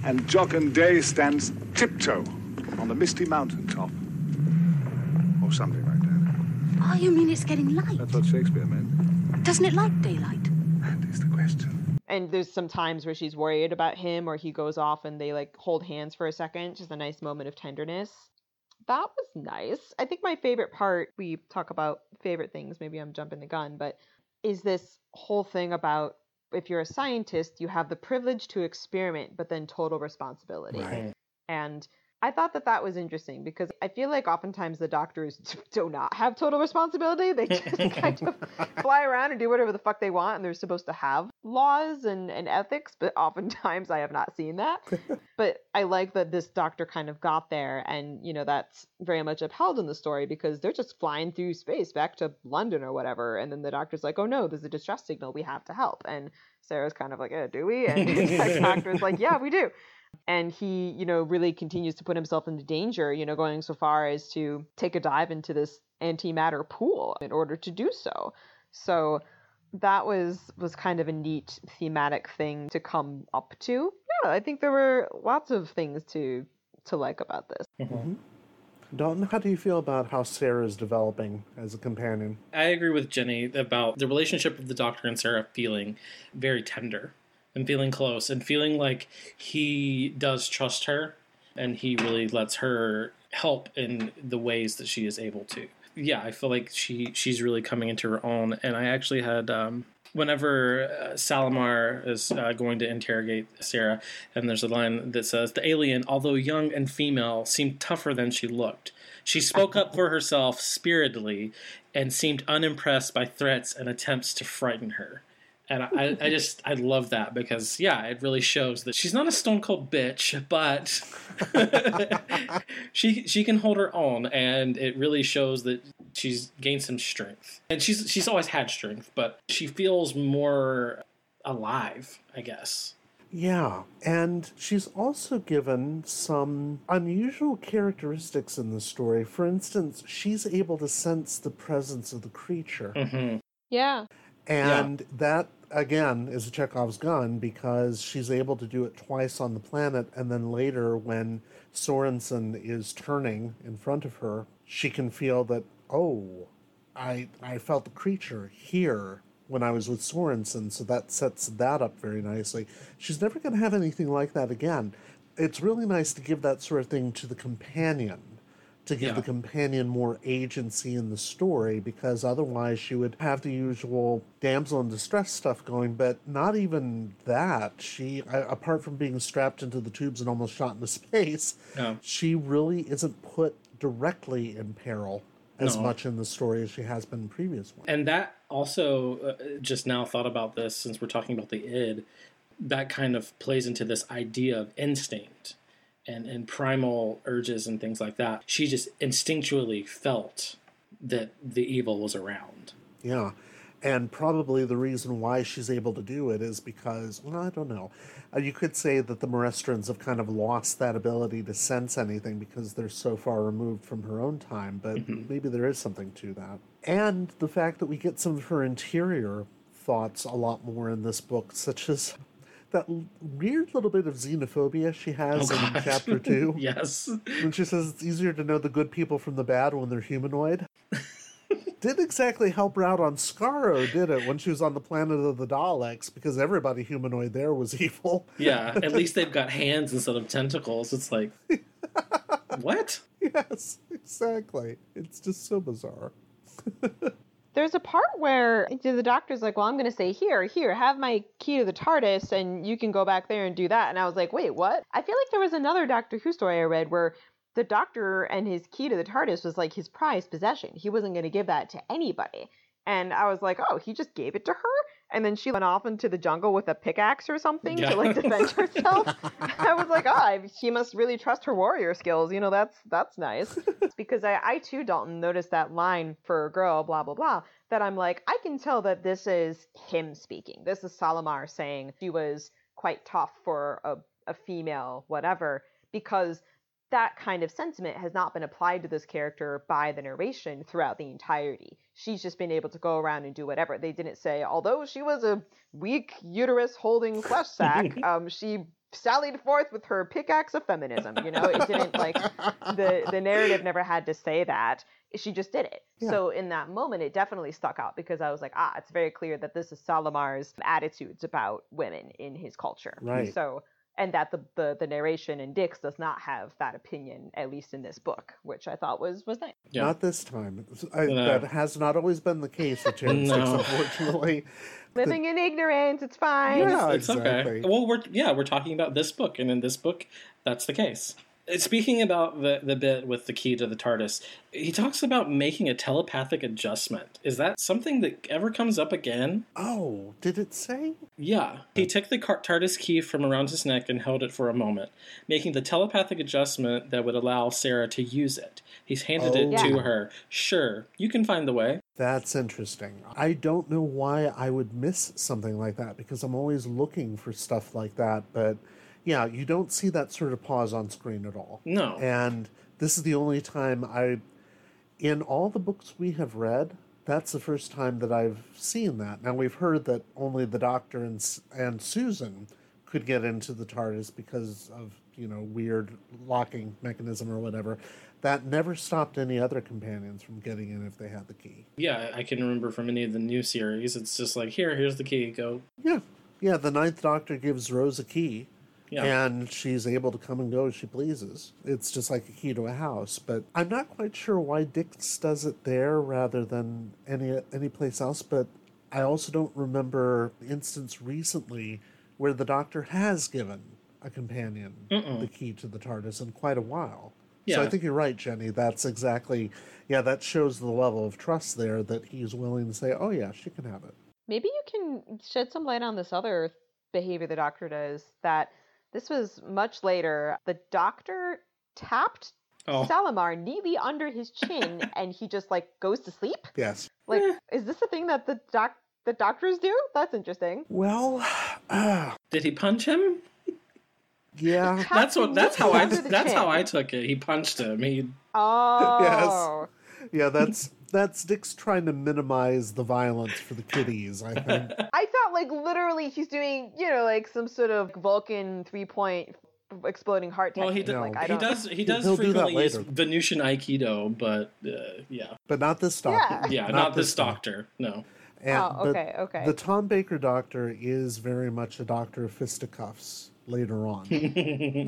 And jocund day stands tiptoe on the misty mountain top. Or something like that. Oh, you mean it's getting light? That's what Shakespeare meant. Doesn't it like daylight? That is the question. And there's some times where she's worried about him or he goes off and they like hold hands for a second, just a nice moment of tenderness. That was nice. I think my favorite part, we talk about favorite things, maybe I'm jumping the gun, but is this whole thing about if you're a scientist, you have the privilege to experiment, but then total responsibility. Right. And I thought that that was interesting because I feel like oftentimes the doctors do not have total responsibility. They just kind of fly around and do whatever the fuck they want, and they're supposed to have laws and, and ethics, but oftentimes I have not seen that. but I like that this doctor kind of got there, and you know, that's very much upheld in the story because they're just flying through space back to London or whatever, and then the doctor's like, oh no, there's a distress signal, we have to help. And Sarah's kind of like, eh, do we? And the doctor's like, yeah, we do and he you know really continues to put himself into danger you know going so far as to take a dive into this antimatter pool in order to do so so that was was kind of a neat thematic thing to come up to yeah i think there were lots of things to to like about this. Mm-hmm. Dalton, how do you feel about how Sarah is developing as a companion? I agree with Jenny about the relationship of the Doctor and Sarah feeling very tender and feeling close and feeling like he does trust her and he really lets her help in the ways that she is able to. Yeah, I feel like she she's really coming into her own. And I actually had um, whenever uh, Salamar is uh, going to interrogate Sarah, and there's a line that says, "The alien, although young and female, seemed tougher than she looked. She spoke up for herself spiritedly, and seemed unimpressed by threats and attempts to frighten her." And I, I just I love that because yeah, it really shows that she's not a stone cold bitch, but she she can hold her own, and it really shows that she's gained some strength. And she's she's always had strength, but she feels more alive, I guess. Yeah, and she's also given some unusual characteristics in the story. For instance, she's able to sense the presence of the creature. Mm-hmm. Yeah. And yeah. that again is a Chekhov's gun because she's able to do it twice on the planet, and then later when Sorenson is turning in front of her, she can feel that oh, I I felt the creature here when I was with Sorenson, so that sets that up very nicely. She's never going to have anything like that again. It's really nice to give that sort of thing to the companion to give yeah. the companion more agency in the story because otherwise she would have the usual damsel in distress stuff going but not even that she apart from being strapped into the tubes and almost shot into space yeah. she really isn't put directly in peril as No. much in the story as she has been in previous ones And that also, uh, just now thought about this since we're talking about the id, that kind of plays into this idea of instinct and, and primal urges and things like that. She just instinctually felt that the evil was around. Yeah. And probably the reason why she's able to do it is because, well, I don't know. Uh, you could say that the Morestrans have kind of lost that ability to sense anything because they're so far removed from her own time, but maybe there is something to that. And the fact that we get some of her interior thoughts a lot more in this book, such as that weird little bit of xenophobia she has Oh, in God. chapter two. yes. When she says it's easier to know the good people from the bad when they're humanoid. Didn't exactly help her out on Skaro, did it, when she was on the planet of the Daleks, because everybody humanoid there was evil. Yeah, at least they've got hands instead of tentacles. It's like, what? Yes, exactly. It's just so bizarre. There's a part where the doctor's like, "Well, I'm going to say here, here, have my key to the TARDIS, and you can go back there and do that." And I was like, "Wait, what?" I feel like there was another Doctor Who story I read where the Doctor and his key to the TARDIS was like his prized possession. He wasn't going to give that to anybody. And I was like, "Oh, he just gave it to her." And then she went off into the jungle with a pickaxe or something Yeah. to like defend herself. I was like, "Oh, she must really trust her warrior skills. You know, that's that's nice." because I, I too, Dalton, noticed that line for a girl, blah, blah, blah, that I'm like, I can tell that this is him speaking. This is Salamar saying she was quite tough for a, a female, whatever, because that kind of sentiment has not been applied to this character by the narration throughout the entirety. She's just been able to go around and do whatever. They didn't say, although she was a weak uterus holding flesh sack, um, she sallied forth with her pickaxe of feminism. You know, it didn't like the the narrative never had to say that. She just did it. Yeah. So in that moment, it definitely stuck out because I was like, ah, it's very clear that this is Salamar's attitudes about women in his culture. Right. So and that the, the the narration in Dicks does not have that opinion, at least in this book, which I thought was was nice. Not this time. I, No. That has not always been the case with Terry Dicks, No. unfortunately. Living in ignorance, it's fine. Yeah, it's okay. exactly. Well, we're yeah, we're talking about this book, and in this book, that's the case. Speaking about the the bit with the key to the TARDIS, he talks about making a telepathic adjustment. Is that something that ever comes up again? Oh, did it say? Yeah. He took the TARDIS key from around his neck and held it for a moment, making the telepathic adjustment that would allow Sarah to use it. He's handed it Oh. to her. Sure, you can find the way. That's interesting. I don't know why I would miss something like that because I'm always looking for stuff like that. But yeah, you don't see that sort of pause on screen at all. No. And this is the only time I, in all the books we have read, that's the first time that I've seen that. Now we've heard that only the Doctor and and Susan could get into the TARDIS because of you know weird locking mechanism or whatever. That never stopped any other companions from getting in if they had the key. Yeah, I can remember from any of the new series. It's just like here, here's the key. Go. Yeah, yeah. The Ninth Doctor gives Rose a key, Yeah. and she's able to come and go as she pleases. It's just like a key to a house. But I'm not quite sure why Dicks does it there rather than any any place else. But I also don't remember an instance recently where the Doctor has given a companion Mm-mm. the key to the TARDIS in quite a while. Yeah. So I think you're right, Jenny. That's exactly yeah. That shows the level of trust there that he's willing to say, "Oh yeah, she can have it." Maybe you can shed some light on this other behavior the doctor does that this was much later. The doctor tapped Oh. Salamar neatly under his chin and he just like goes to sleep? Yes. Like is this a thing that the doc the doctors do? That's interesting. Well, uh, Did he punch him? yeah. That's what. That's how I. under the That's how. I took it. He punched him. He. Oh. yes. Yeah, that's that's Dick's trying to minimize the violence for the kiddies. I think. I thought like literally he's doing, you know, like some sort of Vulcan three point exploding heart Well, he technique. does. Like, I he don't... does. He does He'll do that frequently use later. Venusian Aikido, but uh, yeah, But not this doctor. yeah, not, this doctor. No. And, Oh, okay, okay. The Tom Baker doctor is very much a doctor of fisticuffs later on.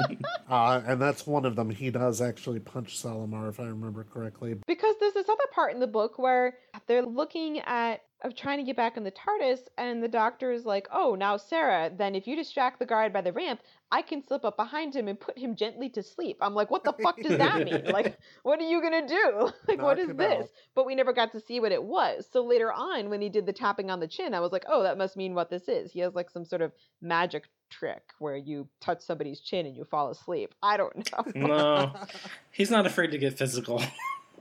uh, and that's one of them. He does actually punch Salamar, if I remember correctly. Because there's this other part in the book where they're looking at of trying to get back in the TARDIS, and the doctor is like, "Oh, now Sarah, then if you distract the guard by the ramp, I can slip up behind him and put him gently to sleep." I'm like, "What the fuck does that mean? Like, what are you gonna do? Like, what Knock is him this?" out. But we never got to see what it was. So later on, when he did the tapping on the chin, I was like, "Oh, that must mean what this is." He has like some sort of magic trick where you touch somebody's chin and you fall asleep. I don't know. No, he's not afraid to get physical.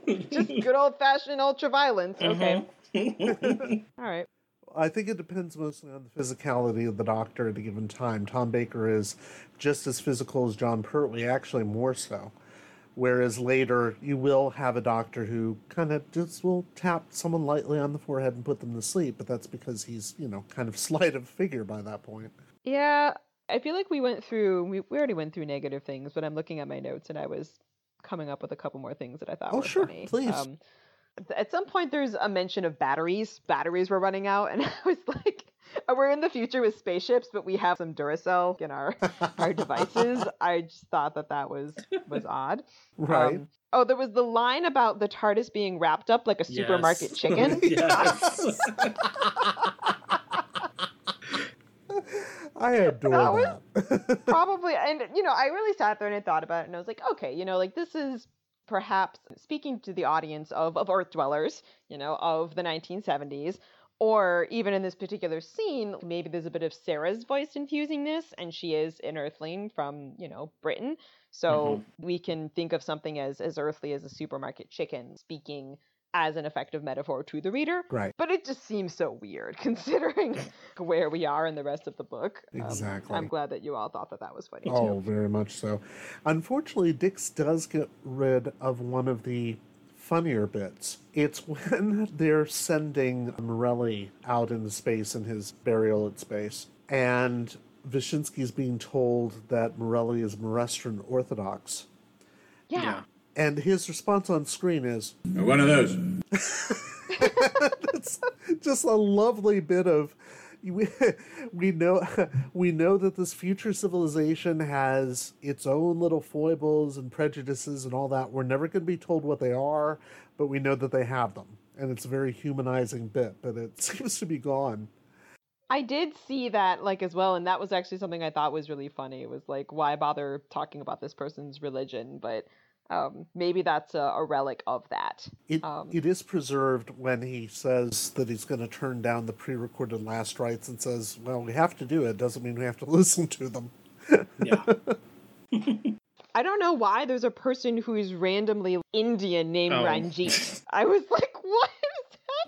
Just good old fashioned ultra violence. Okay. Mm-hmm. All right. I think it depends mostly on the physicality of the doctor at a given time. Tom Baker is just as physical as Jon Pertwee, actually more so. Whereas later, you will have a doctor who kind of just will tap someone lightly on the forehead and put them to sleep, but that's because he's, you know, kind of slight of figure by that point. Yeah, I feel like we went through. We, we already went through negative things, but I'm looking at my notes and I was coming up with a couple more things that I thought Oh, were sure, funny. please. Um, th- at some point, there's a mention of batteries. Batteries were running out, and I was like, "We're in the future with spaceships, but we have some Duracell in our our devices." I just thought that that was was odd. Right. Um, oh, there was the line about the TARDIS being wrapped up like a supermarket chicken. yes. I adore That that. probably and you know i really sat there and I thought about it and i was like okay you know like this is perhaps speaking to the audience of, of earth dwellers you know of the 1970s or even in this particular scene maybe there's a bit of sarah's voice infusing this and she is an earthling from you know britain. So mm-hmm. we can think of something as as earthly as a supermarket chicken speaking as an effective metaphor to the reader Right. but it just seems so weird considering where we are in the rest of the book Um, Exactly. i'm glad that you all thought that that was funny Oh, too very much so. Unfortunately, Dicks does get rid of one of the funnier bits. It's when they're sending Morelli out into space in his burial at space, and Vishinsky's being told that Morelli is Morestrian Orthodox. yeah, And his response on screen is One of those. it's just a lovely bit of we, we know we know that this future civilization has its own little foibles and prejudices and all that. We're never going to be told what they are, but we know that they have them, and it's a very humanizing bit. But it seems to be gone. I did see that like as well, and that was actually something I thought was really funny. It was like, why bother talking about this person's religion? But um, maybe that's a, a relic of that. It, Um, it is preserved when he says that he's going to turn down the pre-recorded last rites and says, "Well, we have to do it. Doesn't mean we have to listen to them." Yeah. I don't know why there's a person who is randomly Indian named Oh. Ranjit. I was like, what is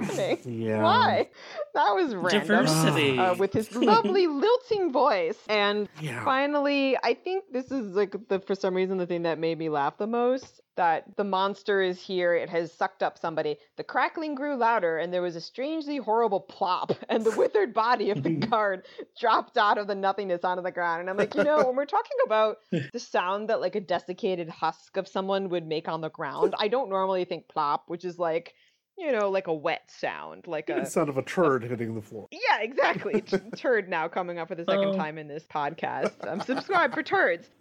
happening? Yeah. Why? that was random. Diversity. Uh, with his lovely lilting voice. And Yeah. finally, I think this is like the for some reason the thing that made me laugh the most. That the monster is here, it has sucked up somebody. The crackling grew louder, and there was a strangely horrible plop, and the withered body of the guard dropped out of the nothingness onto the ground. And I'm like, you know, when we're talking about the sound that like a desiccated husk of someone would make on the ground, I don't normally think plop, which is like, you know, like a wet sound, like a The sound of a turd hitting the floor. yeah, exactly. T- Turd now coming up for the second Oh. time in this podcast. Um, I'm subscribed for turds.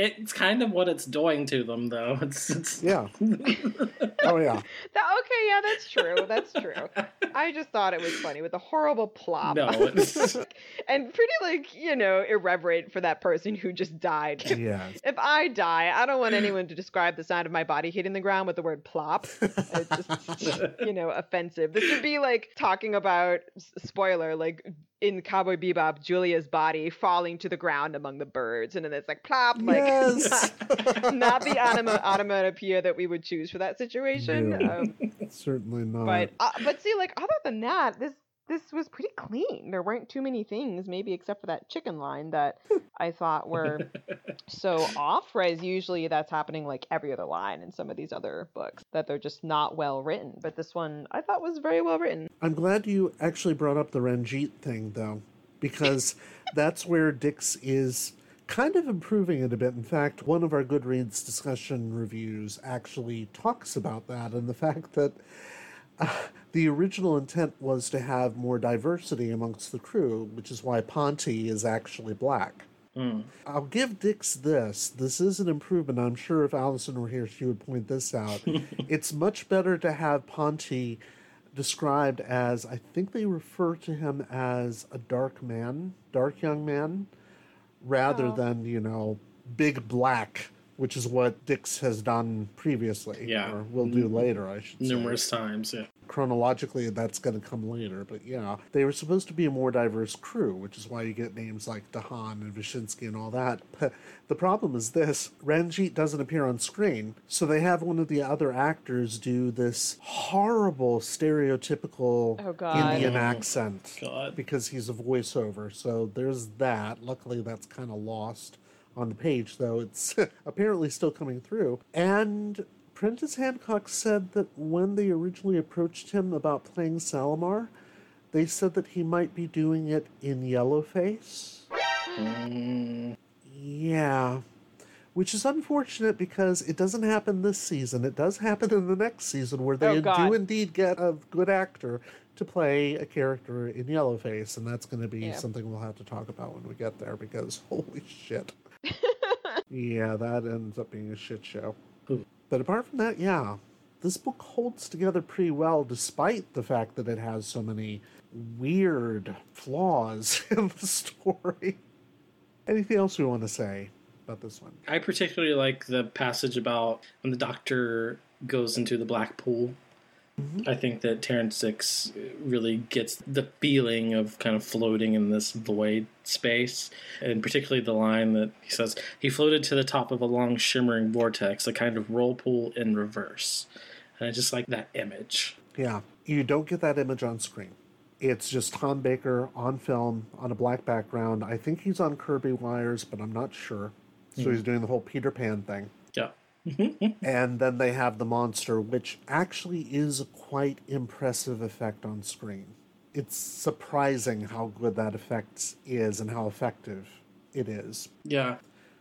It's kind of what it's doing to them, though. It's, it's Yeah. oh yeah. That, okay, yeah, that's true. That's true. I just thought it was funny with the horrible plop. No, and pretty like, you know, irreverent for that person who just died. Yes. If I die, I don't want anyone to describe the sound of my body hitting the ground with the word plop. It's just, you know, offensive. This would be like talking about, spoiler, like in Cowboy Bebop, Julia's body falling to the ground among the birds. And then it's like plop, like Yes. not, not the anima- onomatopoeia that we would choose for that situation. Um, Certainly not. but uh, but see, like other than that, this this was pretty clean. There weren't too many things, maybe except for that chicken line that I thought were so off. Whereas usually that's happening like every other line in some of these other books that they're just not well written. But this one I thought was very well written. I'm glad you actually brought up the Ranjit thing, though, because that's where Dicks is kind of improving it a bit. In fact, one of our Goodreads discussion reviews actually talks about that and the fact that uh, the original intent was to have more diversity amongst the crew, which is why Ponti is actually black. Mm. I'll give Dicks this. This is an improvement. I'm sure if Allison were here, she would point this out. it's much better to have Ponti described as, I think they refer to him as a dark man, dark young man, rather Oh. than, you know, big black, which is what Dicks has done previously. Yeah. Or will do later, I should say numerous times. Yeah. chronologically that's going to come later but yeah they were supposed to be a more diverse crew which is why you get names like De Haan and Vishinsky and all that but the problem is this ranjit doesn't appear on screen so they have one of the other actors do this horrible stereotypical Oh, God. indian Oh, accent God. because he's a voiceover so there's that luckily that's kind of lost on the page though it's apparently still coming through and Prentice Hancock said that when they originally approached him about playing Salamar, they said that he might be doing it in Yellowface. Mm, Yeah. Which is unfortunate because it doesn't happen this season. It does happen in the next season where they Oh, do indeed get a good actor to play a character in Yellowface, and that's going to be Yeah. something we'll have to talk about when we get there because holy shit. yeah, that ends up being a shit show. Hmm. But apart from that, yeah, this book holds together pretty well despite the fact that it has so many weird flaws in the story. Anything else we want to say about this one? I particularly like the passage about when the doctor goes into the black pool. I think that Terrance Dicks really gets the feeling of kind of floating in this void space, and particularly the line that he says he floated to the top of a long shimmering vortex, a kind of whirlpool in reverse. And I just like that image. Yeah, you don't get that image on screen. It's just Tom Baker on film on a black background. I think he's on Kirby wires, but I'm not sure. So Hmm. he's doing the whole Peter Pan thing. Yeah. Mm-hmm. and then they have the monster, which actually is a quite impressive effect on screen. It's surprising how good that effect is and how effective it is. Yeah.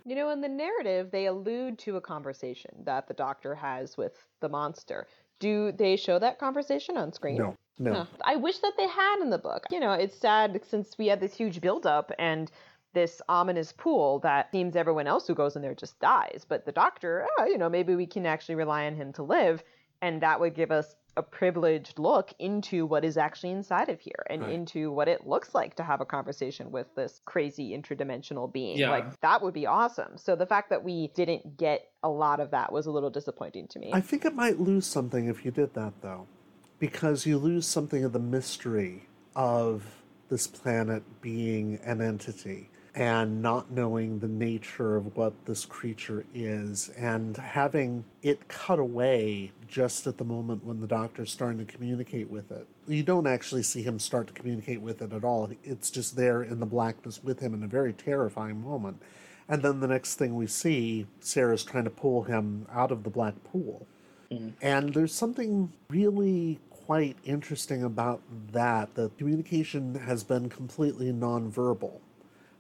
You know, in the narrative, they allude to a conversation that the doctor has with the monster. Do they show that conversation on screen? No, no. Huh. I wish that they had in the book. You know, it's sad since we had this huge buildup and this ominous pool that seems everyone else who goes in there just dies. But the doctor, oh, you know, maybe we can actually rely on him to live, and that would give us a privileged look into what is actually inside of here and Right. into what it looks like to have a conversation with this crazy interdimensional being. Yeah. Like that would be awesome. So the fact that we didn't get a lot of that was a little disappointing to me. I think it might lose something if you did that, though, because you lose something of the mystery of this planet being an entity. And not knowing the nature of what this creature is and having it cut away just at the moment when the doctor's starting to communicate with it. You don't actually see him start to communicate with it at all. It's just there in the blackness with him in a very terrifying moment. And then the next thing we see, Sarah's trying to pull him out of the black pool. Mm-hmm. And there's something really quite interesting about that. The communication has been completely nonverbal.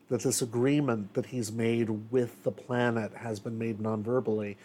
That this agreement that he's made with the planet has been made nonverbally.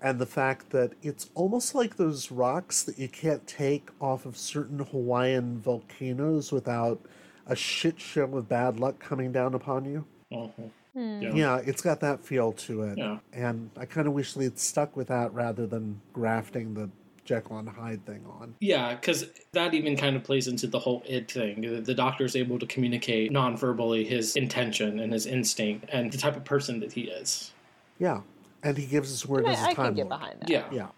And the fact that it's almost like those rocks that you can't take off of certain Hawaiian volcanoes without a shit show of bad luck coming down upon you. Uh-huh. Hmm. Yeah. it's got that feel to it. Yeah. And I kind of wish they'd stuck with that rather than grafting the Jekyll and Hyde thing on. Yeah, because that even kind of plays into the whole id thing. The- The doctor is able to communicate non-verbally his intention and his instinct and the type of person that he is. Yeah. And he gives us word I, as a I time can get lord. behind that. Yeah. Yeah.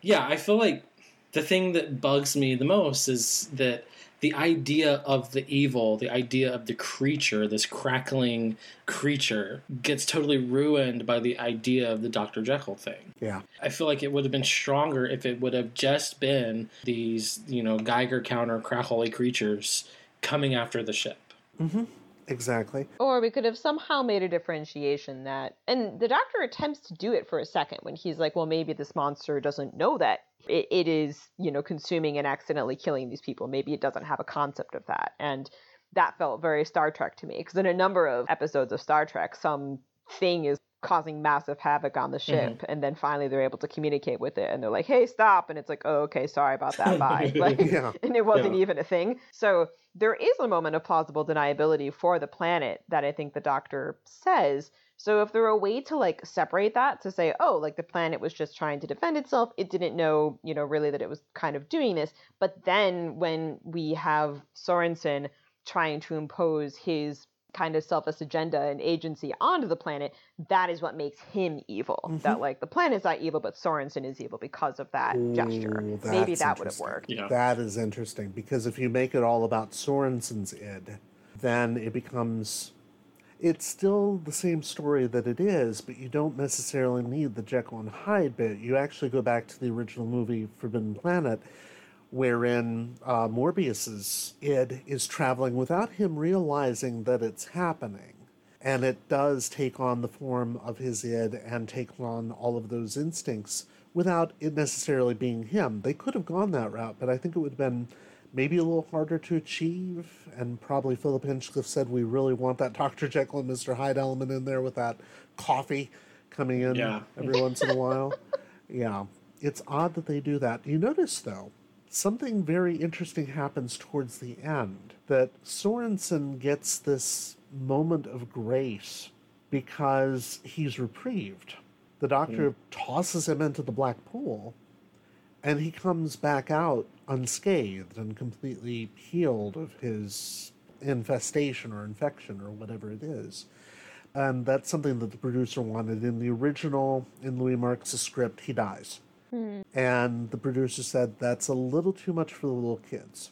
Yeah, I feel like the thing that bugs me the most is that the idea of the evil, the idea of the creature, this crackling creature, gets totally ruined by the idea of the Dr. Jekyll thing. Yeah. I feel like it would have been stronger if it would have just been these, you know, Geiger counter crackly creatures coming after the ship. Mm-hmm. Exactly. Or we could have somehow made a differentiation that, and the doctor attempts to do it for a second when he's like, well, maybe this monster doesn't know that it, it is, you know, consuming and accidentally killing these people. Maybe it doesn't have a concept of that. And that felt very Star Trek to me because in a number of episodes of Star Trek, some thing is causing massive havoc on the mm-hmm. ship and then finally they're able to communicate with it and they're like hey stop and it's like oh okay sorry about that bye like Yeah. and it wasn't Yeah. even a thing so there is a moment of plausible deniability for the planet that i think the doctor says so if there were a way to like separate that to say oh like the planet was just trying to defend itself it didn't know you know really that it was kind of doing this but then when we have sorenson trying to impose his kind of selfish agenda and agency onto the planet, that is what makes him evil. Mm-hmm. That like the planet's not evil, but Sorenson is evil because of that gesture. Maybe that would have interesting. worked. That is interesting because if you make it all about Sorenson's id, then it becomes. It's still the same story that it is, but you don't necessarily need the Jekyll and Hyde bit. You actually go back to the original movie Forbidden Planet, wherein uh, Morbius's id is traveling without him realizing that it's happening. And it does take on the form of his id and take on all of those instincts without it necessarily being him. They could have gone that route, but I think it would have been maybe a little harder to achieve. And probably Philip Hinchcliffe said we really want that Dr. Jekyll and Mr. Hyde element in there with that coffee coming in Yeah. every once in a while. Yeah, it's odd that they do that. You notice, though, something very interesting happens towards the end that Sorenson gets this moment of grace because he's reprieved. The doctor hmm. tosses him into the black pool, and he comes back out unscathed and completely healed of his infestation or infection or whatever it is. And that's something that the producer wanted. In the original, in Louis Marks' script, he dies. Hmm. And the producer said that's a little too much for the little kids.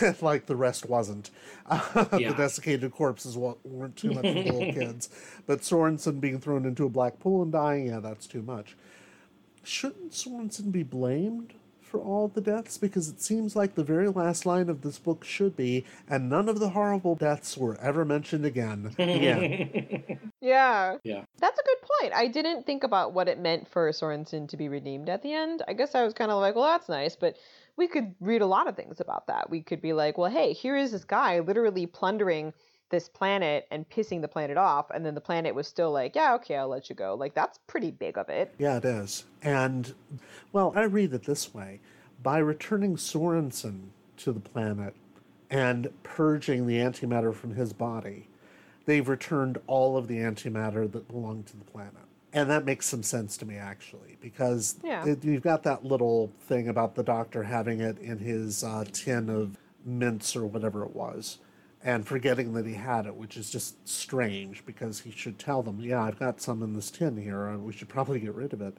like the rest wasn't. Yeah. the desiccated corpses weren't too much for the little kids. But Sorenson being thrown into a black pool and dying, yeah, that's too much. Shouldn't Sorenson be blamed for all the deaths? Because it seems like the very last line of this book should be, and none of the horrible deaths were ever mentioned again. Yeah. Yeah. Yeah. That's a good point. I didn't think about what it meant for Sorenson to be redeemed at the end. I guess I was kind of like, well, that's nice, but we could read a lot of things about that. We could be like, well, hey, here is this guy literally plundering this planet and pissing the planet off, and then the planet was still like, yeah, okay, I'll let you go. Like, that's pretty big of it. Yeah, it is. And, well, I read it this way by returning Sorenson to the planet and purging the antimatter from his body, they've returned all of the antimatter that belonged to the planet. And that makes some sense to me, actually, because Yeah. it, you've got that little thing about the doctor having it in his uh, tin of mints or whatever it was and forgetting that he had it, which is just strange because he should tell them, yeah, I've got some in this tin here, and we should probably get rid of it.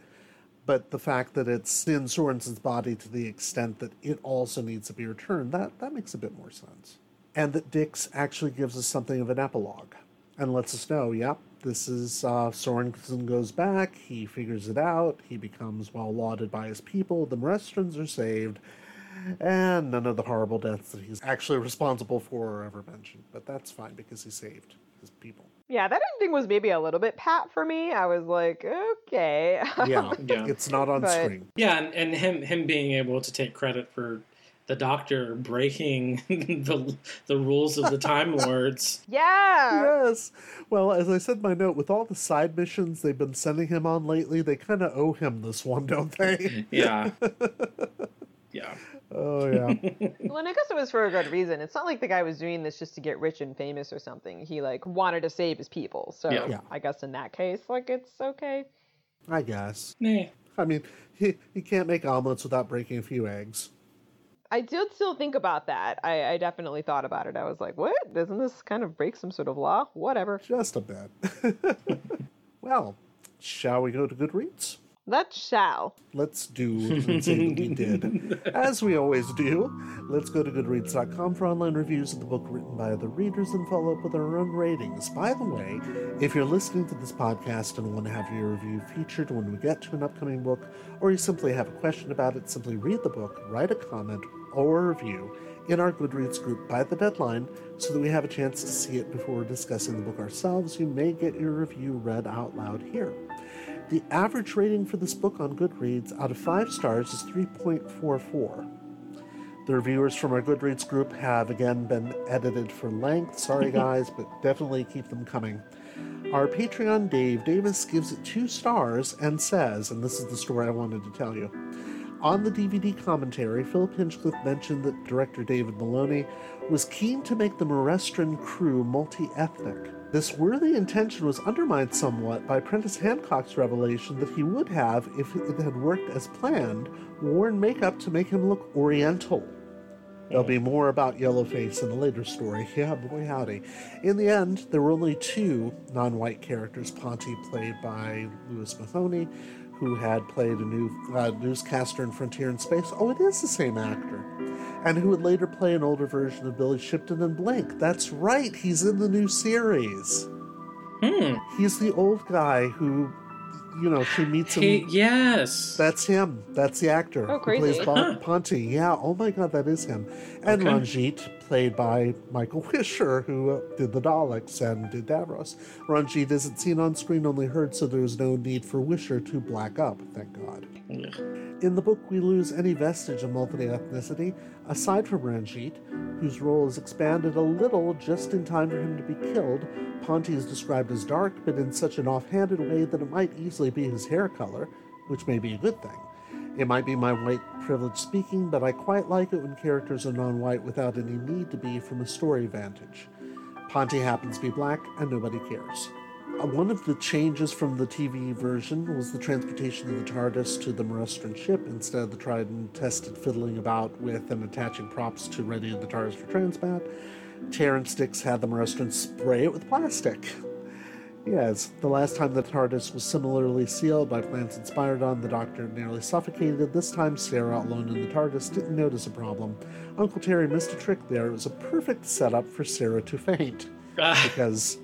But the fact that it's in Sorenson's body to the extent that it also needs to be returned, that, that makes a bit more sense. And that Dicks actually gives us something of an epilogue. and lets us know, yep, this is uh, Sorensen goes back. He figures it out. He becomes well lauded by his people. The Morestrans are saved, and none of the horrible deaths that he's actually responsible for are ever mentioned. But that's fine because he saved his people. Yeah, that ending was maybe a little bit pat for me. I was like, okay. Yeah, Yeah. it's not on But- screen. Yeah, and, and him him being able to take credit for the Doctor breaking the the rules of the Time Lords. Yeah. Yes. Well, as I said in my note, with all the side missions they've been sending him on lately, they kind of owe him this one, don't they? Yeah. Yeah. Oh yeah. well, and I guess it was for a good reason. It's not like the guy was doing this just to get rich and famous or something. He like wanted to save his people. So Yeah. Yeah. I guess in that case, like it's okay. I guess. Nah. I mean, he he can't make omelets without breaking a few eggs. I did still think about that. I, I definitely thought about it. I was like, what? Doesn't this kind of break some sort of law? Whatever. Just a bit. well, shall we go to Goodreads? That shall. Let's do and say that we did. As we always do, let's go to goodreads.com for online reviews of the book written by other readers and follow up with our own ratings. By the way, if you're listening to this podcast and want to have your review featured when we get to an upcoming book, or you simply have a question about it, simply read the book, write a comment or a review in our Goodreads group by the deadline so that we have a chance to see it before discussing the book ourselves. You may get your review read out loud here. The average rating for this book on Goodreads out of five stars is 3.44. The reviewers from our Goodreads group have again been edited for length. Sorry, guys, but definitely keep them coming. Our Patreon Dave Davis gives it two stars and says, and this is the story I wanted to tell you. On the DVD commentary, Philip Hinchcliffe mentioned that director David Maloney was keen to make the Morestran crew multi ethnic. This worthy intention was undermined somewhat by Prentice Hancock's revelation that he would have, if it had worked as planned, worn makeup to make him look Oriental. There'll be more about Yellowface in a later story. Yeah, boy, howdy. In the end, there were only two non white characters Ponti, played by Louis Mahoney, who had played a new uh, newscaster in Frontier in Space. Oh, it is the same actor. And who would later play an older version of Billy Shipton in Blink. That's right, he's in the new series. Hmm. He's the old guy who, you know, she meets him. He, yes. That's him. That's the actor Oh, who crazy. plays Bon- Huh. Ponti. Yeah. Oh my God, that is him. And Okay. Ranjit, played by Michael Wisher, who uh, did the Daleks and did Davros. Ranjit isn't seen on screen, only heard, so there's no need for Wisher to black up. Thank God. In the book, we lose any vestige of multi ethnicity, aside from Ranjit, whose role is expanded a little just in time for him to be killed. Ponti is described as dark, but in such an offhanded way that it might easily be his hair color, which may be a good thing. It might be my white privilege speaking, but I quite like it when characters are non white without any need to be from a story vantage. Ponti happens to be black, and nobody cares. Uh, One of the changes from the TV version was the transportation of the TARDIS to the Morestran ship instead of the tried and tested fiddling about with and attaching props to ready the TARDIS for transmat. Terrance Dicks had the Morestran spray it with plastic. Yes, the last time the TARDIS was similarly sealed by plants inspired on the Doctor nearly suffocated. This time, Sarah, alone in the TARDIS, didn't notice a problem. Uncle Terry missed a trick there. It was a perfect setup for Sarah to faint. Ah. because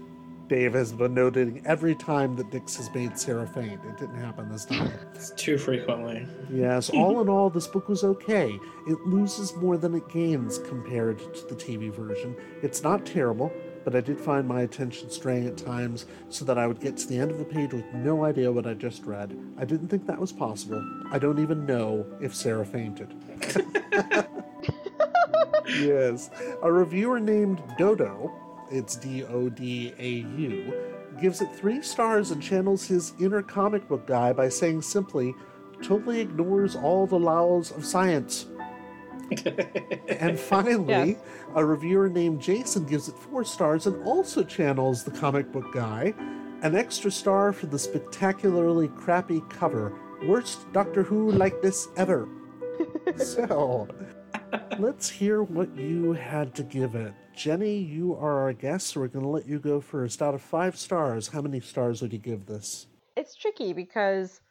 Dave has been noting every time that Dicks has made Sarah faint. It didn't happen this time. It's too frequently. Yes, all in all, this book was okay. It loses more than it gains compared to the TV version. It's not terrible, but I did find my attention straying at times so that I would get to the end of the page with no idea what I just read. I didn't think that was possible. I don't even know if Sarah fainted. yes. A reviewer named Dodo, it's D O D A U, gives it three stars and channels his inner comic book guy by saying simply, totally ignores all the laws of science. And finally, a reviewer named Jason gives it four stars and also channels the comic book guy. An extra star for the spectacularly crappy cover. Worst Doctor Who likeness ever. so, let's hear what you had to give it. Jenny, you are our guest, so we're going to let you go first. Out of five stars, how many stars would you give this? It's tricky because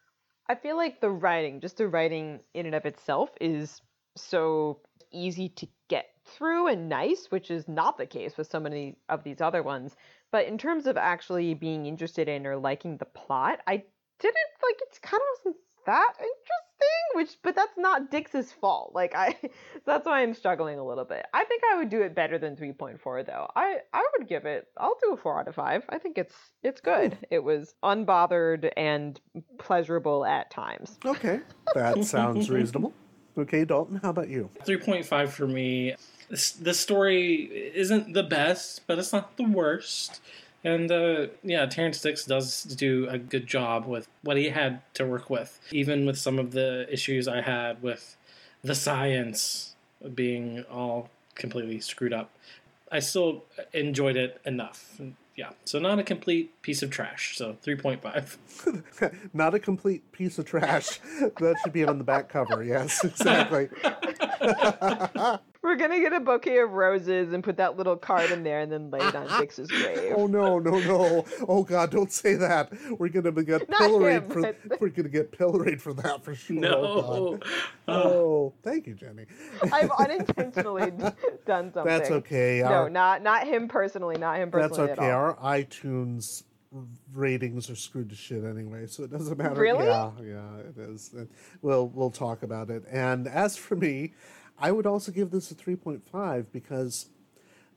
I feel like the writing, just the writing in and of itself, is so easy to get through and nice, which is not the case with so many of these other ones. But in terms of actually being interested in or liking the plot, I didn't like it kind of wasn't that interesting, which but that's not Dicks's fault. Like I that's why I'm struggling a little bit. I think I would do it better than 3.4 though. I I would give it I'll do a 4 out of 5. I think it's it's good. It was unbothered and pleasurable at times. Okay. That sounds reasonable. Okay, Dalton, how about you? 3.5 for me. This, this story isn't the best, but it's not the worst. And uh, yeah, Terrance Dicks does do a good job with what he had to work with, even with some of the issues I had with the science being all completely screwed up. I still enjoyed it enough. Yeah, so not a complete piece of trash. So 3.5. Not a complete piece of trash. that should be on the back cover. Yes, exactly. We're gonna get a bouquet of roses and put that little card in there and then lay it on Dicks's grave. Oh no, no, no! Oh God, don't say that. We're gonna be get Not pilloried him, for. but- We're gonna get pilloried for that for sure. No. Oh, God. Uh. oh thank you, Jenny. I've unintentionally done something. That's okay. No, Our- not not him personally, not him That's personally okay. at all. That's okay. Our iTunes ratings are screwed to shit anyway, so it doesn't matter. Really? Yeah, yeah, it is. We'll we'll talk about it. And as for me, I would also give this a three point five because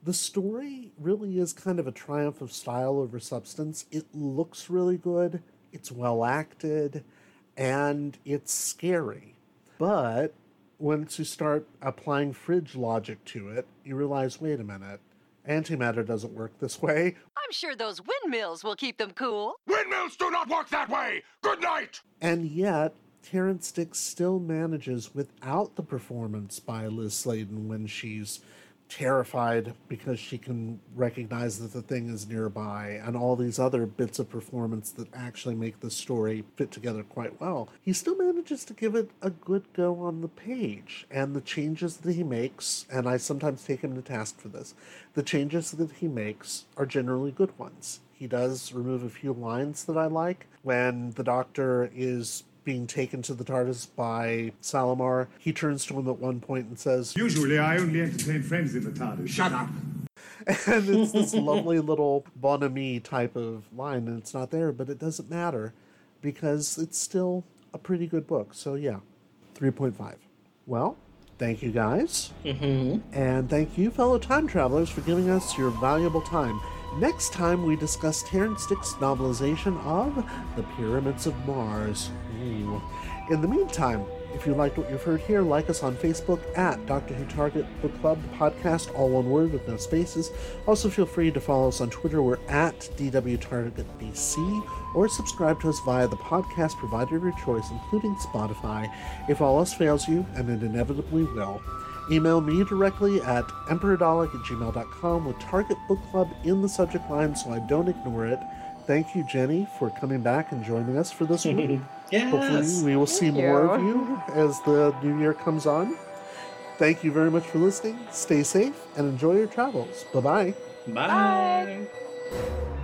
the story really is kind of a triumph of style over substance. It looks really good. It's well acted, and it's scary. But once you start applying fridge logic to it, you realize, wait a minute, antimatter doesn't work this way. I'm sure those windmills will keep them cool. Windmills do not work that way! Good night! And yet, Terrance Dicks still manages, without the performance by Liz Sladen when she's terrified because she can recognize that the thing is nearby, and all these other bits of performance that actually make the story fit together quite well, he still manages to give it a good go on the page. And the changes that he makes, and I sometimes take him to task for this, the changes that he makes are generally good ones. He does remove a few lines that I like. When the doctor is being taken to the TARDIS by Salamar, he turns to him at one point and says, Usually I only entertain friends in the TARDIS. Shut up! and it's this lovely little bon ami type of line, and it's not there, but it doesn't matter because it's still a pretty good book. So, yeah, 3.5. Well, thank you guys. Mm-hmm. And thank you, fellow time travelers, for giving us your valuable time. Next time, we discuss Terrance Dicks' novelization of The Pyramids of Mars. Ooh. In the meantime, if you liked what you've heard here, like us on Facebook at Doctor Who Target Book Club Podcast, all one word with no spaces. Also, feel free to follow us on Twitter. We're at DW Target BC, or subscribe to us via the podcast provider of your choice, including Spotify. If all else fails you, and it inevitably will, email me directly at emperadolic at gmail.com with Target Book Club in the subject line so I don't ignore it. Thank you, Jenny, for coming back and joining us for this one. Yes. Hopefully, we will see Thank more you. of you as the new year comes on. Thank you very much for listening. Stay safe and enjoy your travels. Bye bye. Bye. Bye.